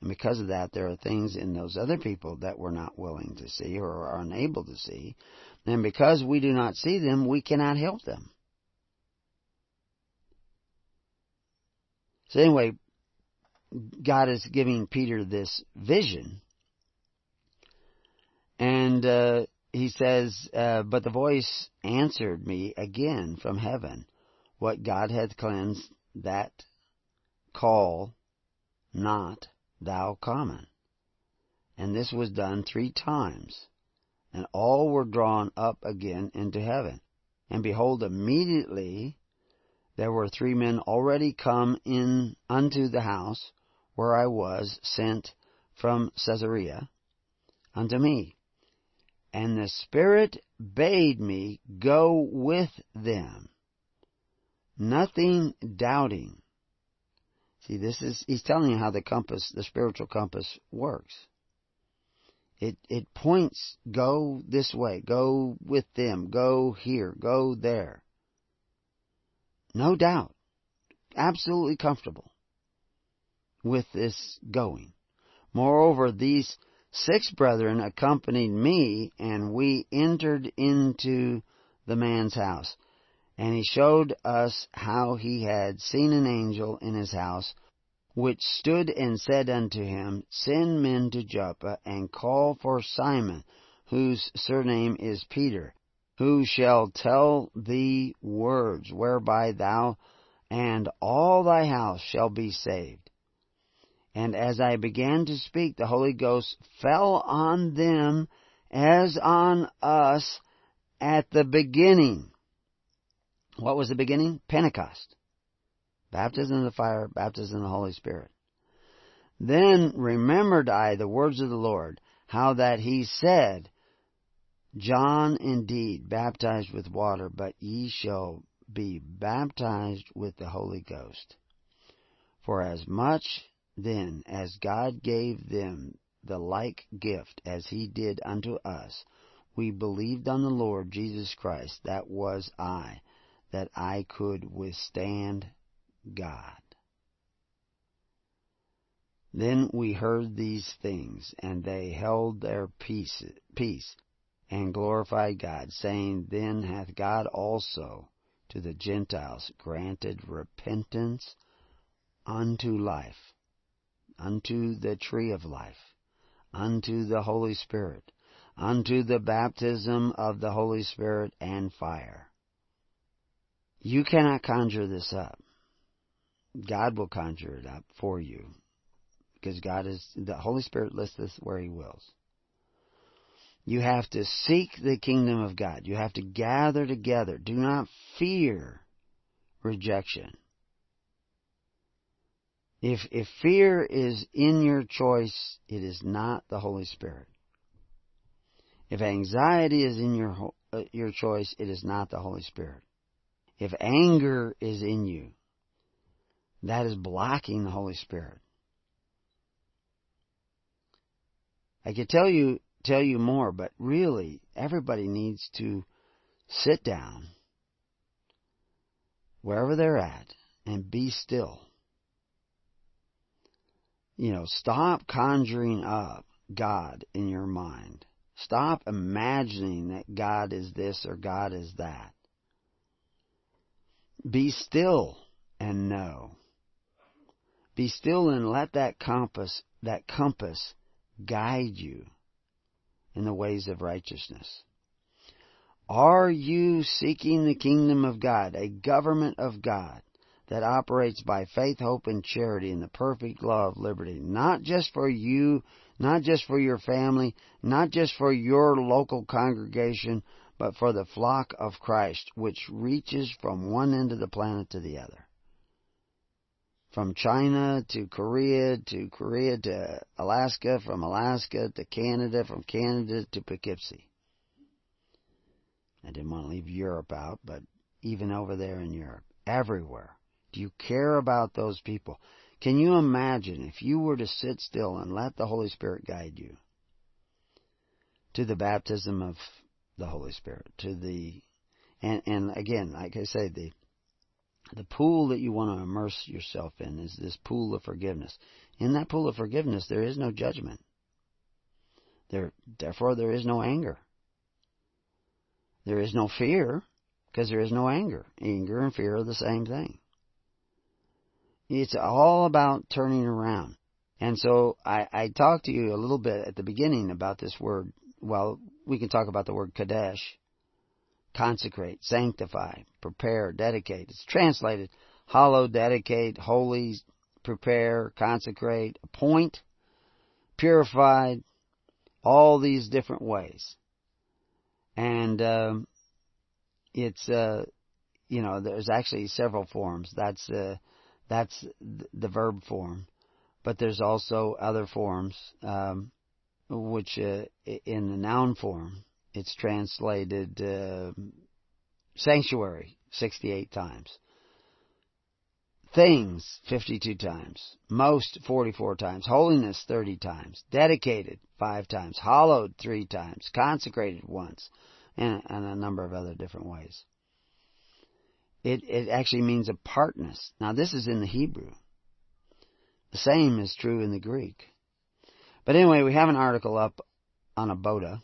And because of that, there are things in those other people that we're not willing to see or are unable to see. And because we do not see them, we cannot help them. So anyway, God is giving Peter this vision. And uh, he says, uh, But the voice answered me again from heaven, What God hath cleansed, that call not thou common. And this was done three times, and all were drawn up again into heaven. And behold, immediately there were three men already come in unto the house where I was sent from Caesarea unto me. And the Spirit bade me go with them, nothing doubting. See, this is, he's telling you how the compass, the spiritual compass works. It, it points, go this way, go with them, go here, go there. No doubt. Absolutely comfortable with this going. Moreover, these six brethren accompanied me, and we entered into the man's house. And he showed us how he had seen an angel in his house, which stood and said unto him, Send men to Joppa, and call for Simon, whose surname is Peter, who shall tell thee words whereby thou and all thy house shall be saved. And as I began to speak, the Holy Ghost fell on them as on us at the beginning. What was the beginning? Pentecost. Baptism in the fire, baptism in the Holy Spirit. Then remembered I the words of the Lord, how that he said, John indeed baptized with water, but ye shall be baptized with the Holy Ghost. For as much then as God gave them the like gift as he did unto us, we believed on the Lord Jesus Christ, that was I, that I could withstand God. Then we heard these things, and they held their peace, peace, and glorified God, saying, Then hath God also to the Gentiles granted repentance unto life, unto the tree of life, unto the Holy Spirit, unto the baptism of the Holy Spirit and fire. You cannot conjure this up. God will conjure it up for you. Because God is, the Holy Spirit lists this where He wills. You have to seek the kingdom of God. You have to gather together. Do not fear rejection. If, if fear is in your choice, it is not the Holy Spirit. If anxiety is in your, uh, your choice, it is not the Holy Spirit. If anger is in you, that is blocking the Holy Spirit. I could tell you tell you more, but really everybody needs to sit down wherever they're at and be still. You know, stop conjuring up God in your mind. Stop imagining that God is this or God is that. Be still and know. Be still and let that compass, that compass guide you in the ways of righteousness. Are you seeking the kingdom of God, a government of God that operates by faith, hope, and charity in the perfect law of liberty, not just for you, not just for your family, not just for your local congregation, but for the flock of Christ, which reaches from one end of the planet to the other? from China to Korea to Korea to Alaska, from Alaska to Canada, from Canada to Poughkeepsie. I didn't want to leave Europe out, but even over there in Europe, everywhere. Do you care about those people? Can you imagine if you were to sit still and let the Holy Spirit guide you to the baptism of the Holy Spirit, to the, and, and again, like I say, the the pool that you want to immerse yourself in is this pool of forgiveness. In that pool of forgiveness, there is no judgment. There, therefore, there is no anger. There is no fear, because there is no anger. Anger and fear are the same thing. It's all about turning around. And so I, I talked to you a little bit at the beginning about this word. Well, we can talk about the word Kadesh consecrate, sanctify, prepare, dedicate. It's translated hallow, dedicate, holy, prepare, consecrate, appoint, purified, all these different ways. And um, it's uh, you know there's actually several forms. That's uh, that's the verb form, but there's also other forms um, which uh, in the noun form it's translated uh, sanctuary 68 times. Things 52 times. Most 44 times. Holiness 30 times. Dedicated 5 times. Hallowed 3 times. Consecrated once. And, and a number of other different ways. It, it actually means apartness. Now this is in the Hebrew. The same is true in the Greek. But anyway, we have an article up on Aboda,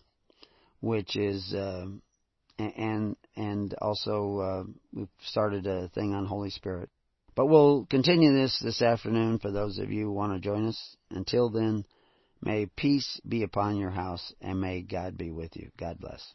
which is, uh, and and also uh, we've started a thing on Holy Spirit. But we'll continue this this afternoon for those of you who want to join us. Until then, may peace be upon your house and may God be with you. God bless.